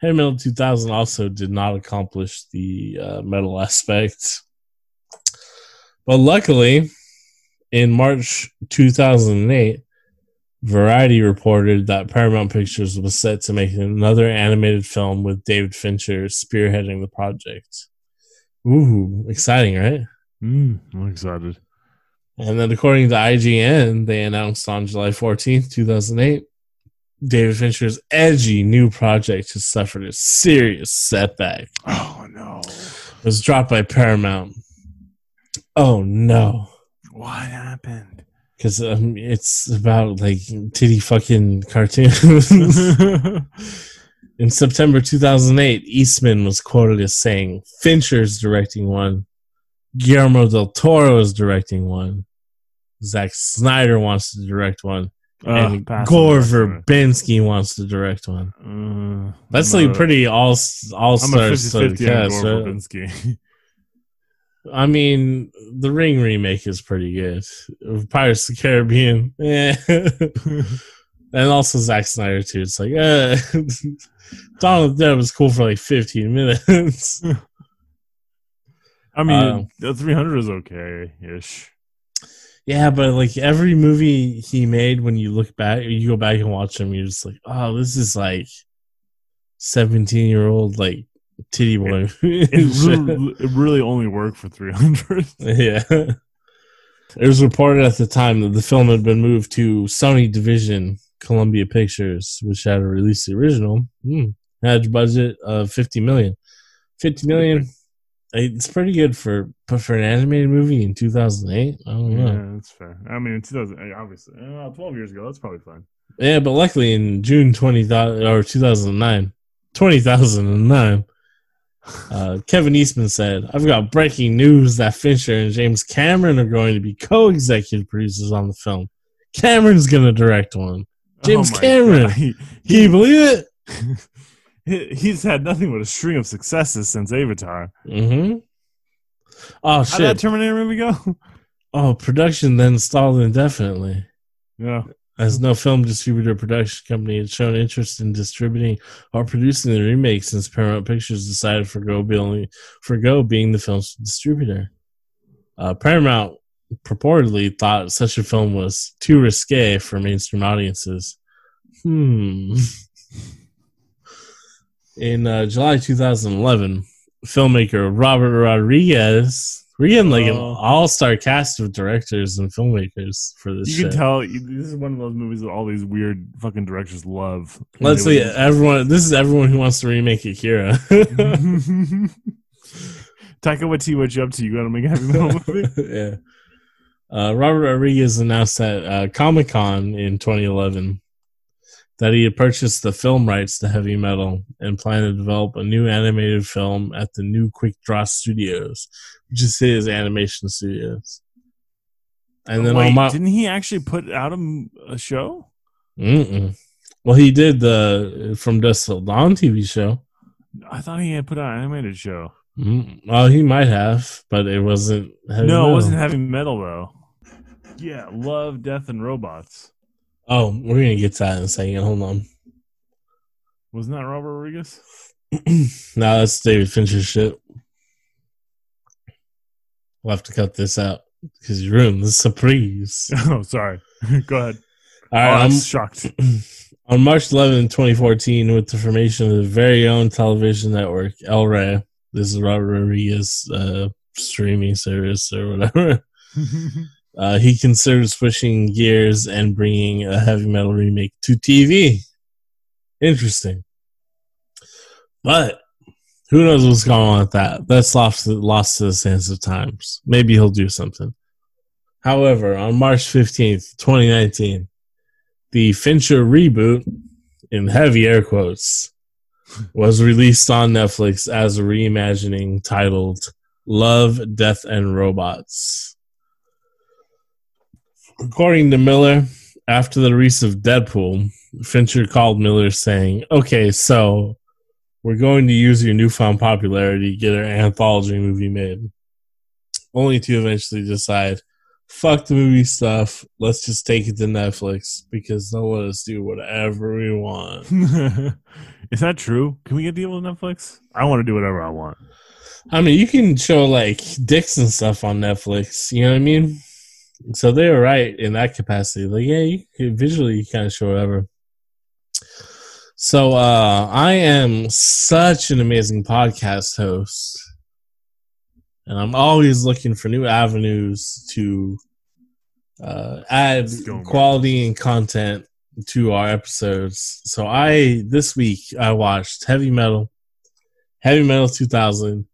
heavy metal 2000 also did not accomplish the uh, metal aspect. But luckily, in March 2008, Variety reported that Paramount Pictures was set to make another animated film with David Fincher spearheading the project. Ooh, exciting, right? mm, I'm excited. And then, according to IGN, they announced on July 14th, 2008, David Fincher's edgy new project has suffered a serious setback. Oh no! It was dropped by Paramount. Oh no. What happened? Because um, it's about like titty fucking cartoons. In September 2008, Eastman was quoted as saying, Fincher's directing one, Guillermo del Toro is directing one, Zack Snyder wants to direct one, Uh, pass Gore on that one. Verbinski wants to direct one. Uh, That's I'm like a- pretty all all I'm a stars 50 50 cast. Gore right? Verbinski. I mean, the Ring remake is pretty good. Pirates of the Caribbean, yeah. and also Zack Snyder too. It's like, uh, the Dead was cool for like 15 minutes. I mean, Um, the 300 is okay ish. yeah, but like every movie he made, when you look back, you go back and watch them, you're just like, oh, this is like 17 year old like titty boy. It really, it really only worked for 300. yeah. It was reported at the time that the film had been moved to Sony Division, Columbia Pictures, which had released the original. Hmm. Had a budget of 50 million. 50 million. It's pretty good for but for an animated movie in 2008. I don't know. Yeah, that's fair. I mean, in 2000, eh, obviously, uh, 12 years ago, that's probably fine. Yeah, but luckily in June 20 or 2009, 2009, uh, Kevin Eastman said, I've got breaking news that Fincher and James Cameron are going to be co executive producers on the film. Cameron's going to direct one. James Oh Cameron. He- Can you believe it? he's had nothing but a string of successes since Avatar. Mm-hmm. Oh, How'd that shit. Terminator movie go? Oh, production then stalled indefinitely. yeah. As no film distributor or production company had shown interest in distributing or producing the remake since Paramount Pictures decided for Go being, for Go being the film's distributor. Uh, Paramount purportedly thought such a film was too risque for mainstream audiences. Hmm. In uh, July 2011, filmmaker Robert Rodriguez, we're getting like an Oh. all-star cast of directors and filmmakers for this. You shit. can tell this is one of those movies that all these weird fucking directors love. Let's see. would- Everyone, this is everyone who wants to remake Akira. Taika Waititi, what you up to? You gonna make a heavy metal movie? yeah. Uh, Robert Rodriguez announced at uh, Comic Con in 2011 that he had purchased the film rights to heavy metal and planned to develop a new animated film at the new Quick Draw Studios, which is his animation studios. And then Wait, my, didn't he actually put out a show? Mm-mm. well, he did the From Dusk Till Dawn TV show. I thought he had put out an animated show. Mm, well, he might have, but it wasn't. heavy no, metal. it wasn't heavy metal though. Yeah, Love, Death, and Robots. Oh, we're gonna get to that in a second. Hold on. Wasn't that Robert Rodriguez? no, that's David Fincher shit. We'll have to cut this out because you ruined the surprise. oh, sorry. Go ahead. All oh, I'm shocked. on March 11, 2014, with the formation of the very own television network, El Rey. This is Robert Rodriguez uh, streaming service or whatever. Uh, he considers pushing gears and bringing a heavy metal remake to TV. Interesting. But who knows what's going on with that? That's lost, lost to the sands of times. Maybe he'll do something. However, on March 15th, 2019, the Fincher reboot, in heavy air quotes, was released on Netflix as a reimagining titled Love, Death, and Robots. According to Miller, after the release of Deadpool, Fincher called Miller saying, Okay, so we're going to use your newfound popularity to get our anthology movie made. Only to eventually decide, fuck the movie stuff, let's just take it to Netflix because they'll let us do whatever we want. Is that true? Can we get a deal with Netflix? I want to do whatever I want. I mean, you can show like dicks and stuff on Netflix. You know what I mean? So they were right in that capacity. Like, yeah, you can visually you kind of show whatever. So uh, I am such an amazing podcast host, and I'm always looking for new avenues to uh, add Let's go, Marcus. quality and content to our episodes. So I this week I watched Heavy Metal, Heavy Metal 2000,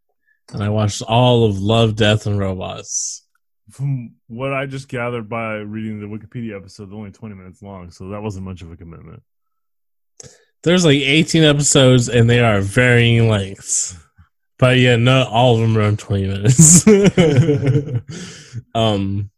and I watched all of Love, Death, and Robots. From what I just gathered by reading the Wikipedia episode, they're only 20 minutes long, so that wasn't much of a commitment. There's like 18 episodes, and they are varying lengths. But yeah, not all of them are 20 minutes. um,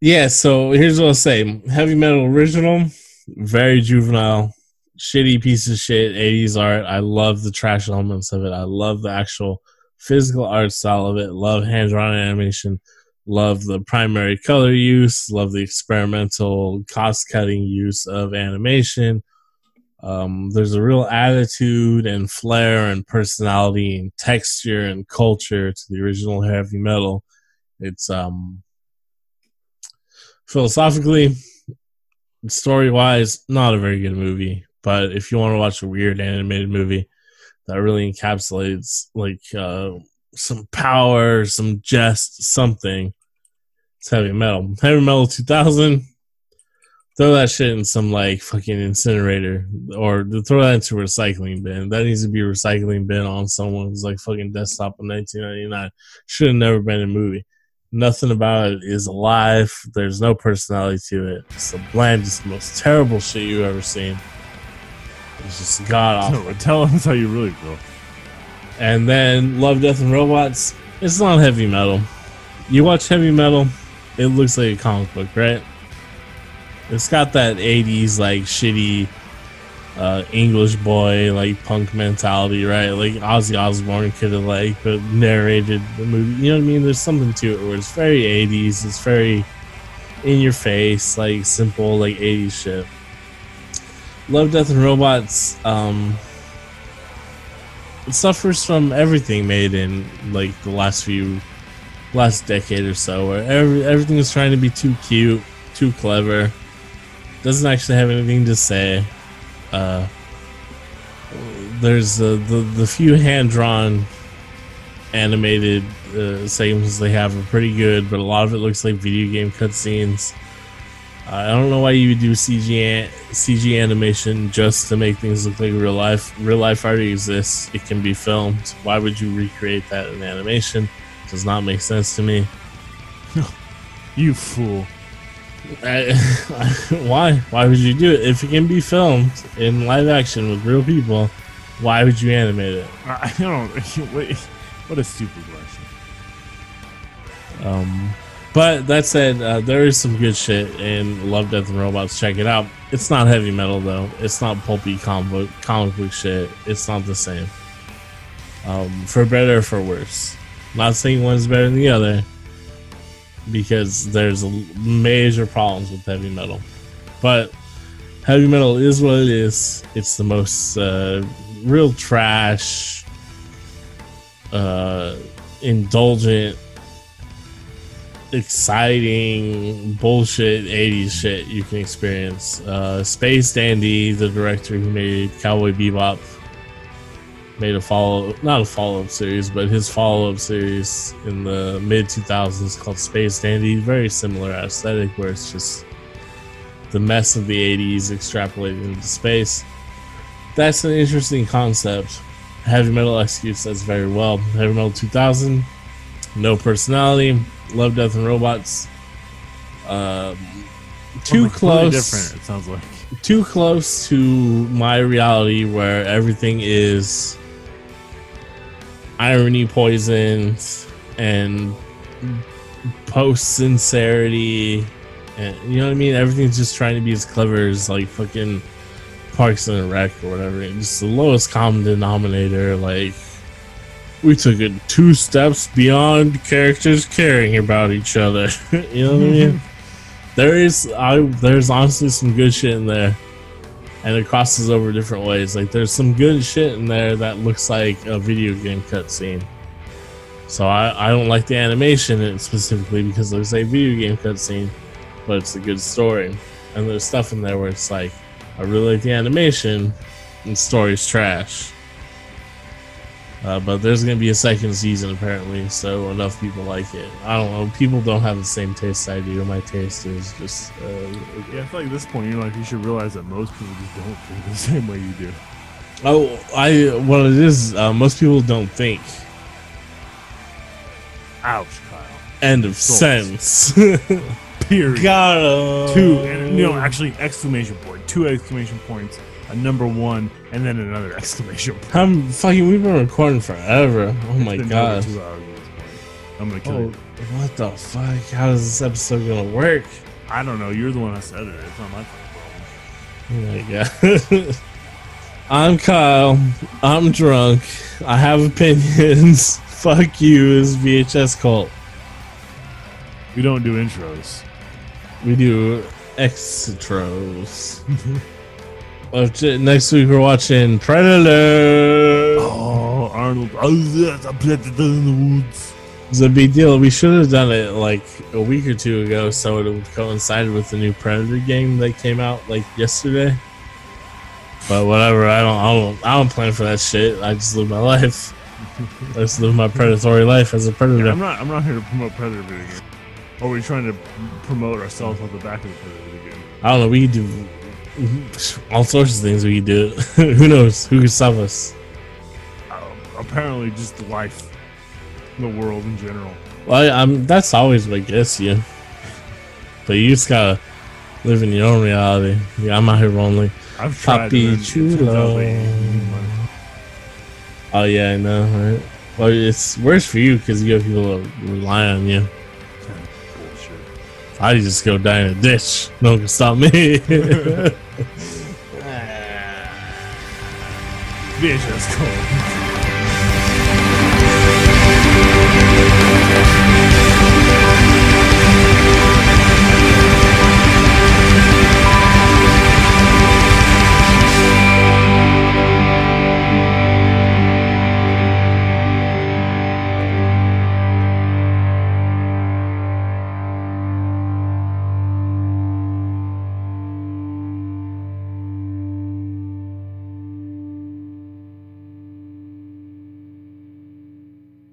yeah, so here's what I'll say Heavy Metal Original, very juvenile, shitty piece of shit, 80s art. I love the trash elements of it. I love the actual physical art style of it. Love hand drawn animation. Love the primary color use. Love the experimental cost cutting use of animation. Um, there's a real attitude and flair and personality and texture and culture to the original heavy metal. It's um philosophically, story wise, not a very good movie. But if you want to watch a weird animated movie that really encapsulates like uh, some power, some jest, something, it's heavy metal. Heavy metal 2000. Throw that shit in some like fucking incinerator or throw that into a recycling bin. That needs to be a recycling bin on someone's like fucking desktop in 1999. Should have never been a movie. Nothing about it is alive. There's no personality to it. It's the blandest, most terrible shit you've ever seen. It's just god awful. Tell us how you really feel. And then Love, Death, and Robots. It's not heavy metal. You watch heavy metal, it looks like a comic book, right? It's got that 80s, like, shitty uh, English boy, like, punk mentality, right? Like, Ozzy Osbourne could have, like, but narrated the movie. You know what I mean? There's something to it where it's very 80s. It's very in your face, like, simple, like, 80s shit. Love, Death, and Robots, um, suffers from everything made in like the last few last decade or so where every, everything is trying to be too cute too clever doesn't actually have anything to say uh, there's uh, the the few hand drawn animated uh, segments they have are pretty good but a lot of it looks like video game cutscenes I don't know why you would do CG CG animation just to make things look like real life. Real life already exists. It can be filmed. Why would you recreate that in animation? Does not make sense to me. You fool. I, why? Why would you do it if it can be filmed in live action with real people? Why would you animate it? I don't. What a stupid question. Um, but that said, uh, there is some good shit in Love, Death, and Robots. Check it out. It's not heavy metal though. It's not pulpy comic book, comic book shit. It's not the same. Um, for better or for worse. Not saying one's better than the other, because there's major problems with heavy metal. But heavy metal is what it is. It's the most uh, real trash, uh, indulgent exciting bullshit 80s shit you can experience. Uh, Space Dandy, the director who made Cowboy Bebop, made a follow not a follow up series, but his follow up series in the mid 2000s called Space Dandy. Very similar aesthetic where it's just the mess of the 80s extrapolated into space. That's an interesting concept. Heavy Metal executes that very well. Heavy Metal 2000, no personality, Love, Death, and Robots. Um, too Completely close. Different. It sounds like. Too close to my reality, where everything is irony poisoned and post sincerity, and you know what I mean. Everything's just trying to be as clever as like fucking Parks and Rec or whatever. Just the lowest common denominator, like we took it two steps beyond characters caring about each other. you know what I mean? Mm-hmm. There is, I there's honestly some good shit in there, and it crosses over different ways. Like there's some good shit in there that looks like a video game cutscene. So I, I don't like the animation specifically because it looks like a video game cutscene, but it's a good story. And there's stuff in there where it's like, I really like the animation, and the story's trash. Uh, but there's gonna be a second season apparently, so enough people like it. I don't know. People don't have the same taste I do. My taste is just uh, Yeah, I feel like at this point in your life, you should realize that most people just don't think the same way you do. oh, I what it is. Uh, most people don't think. Ouch, Kyle. End of Trolls. sentence. Period. Got him. Two, and, you know, actually, exclamation point. Two exclamation points. A number one, and then another exclamation point. I'm fucking. We've been recording forever. Oh my god. Two hours at this point. I'm gonna kill Oh, you. what the fuck? How is this episode gonna work? I don't know. You're the one that said it. It's not my problem. Oh my god. I'm Kyle. I'm drunk. I have opinions. Fuck you, is VHS cult. We don't do intros. We do extras. Next week we're watching Predator. Oh, Arnold. Oh, yes, I predator in the woods. It's a big deal. We should have done it like a week or two ago, so it would coincide with the new Predator game that came out like yesterday. But whatever, I don't, I don't, I don't plan for that shit. I just live my life. I just live my predatory life as a predator. Yeah, I'm not. I'm not here to promote Predator video game. Or are we trying to promote ourselves on the back of the Predator video game? I don't know. We could do all sorts of things. We could do. Who knows? Who could stop us? Um, apparently, just life, the world in general. Well, I, I'm. That's always what gets you. But you just gotta live in your own reality. Yeah, I'm out here lonely. I've tried. Papi and it chulo. they need money. Oh yeah, I know. Right? Well, it's worse for you because you have people that rely on you. Bullshit. I just go die in a ditch. No one can stop me. VHS code.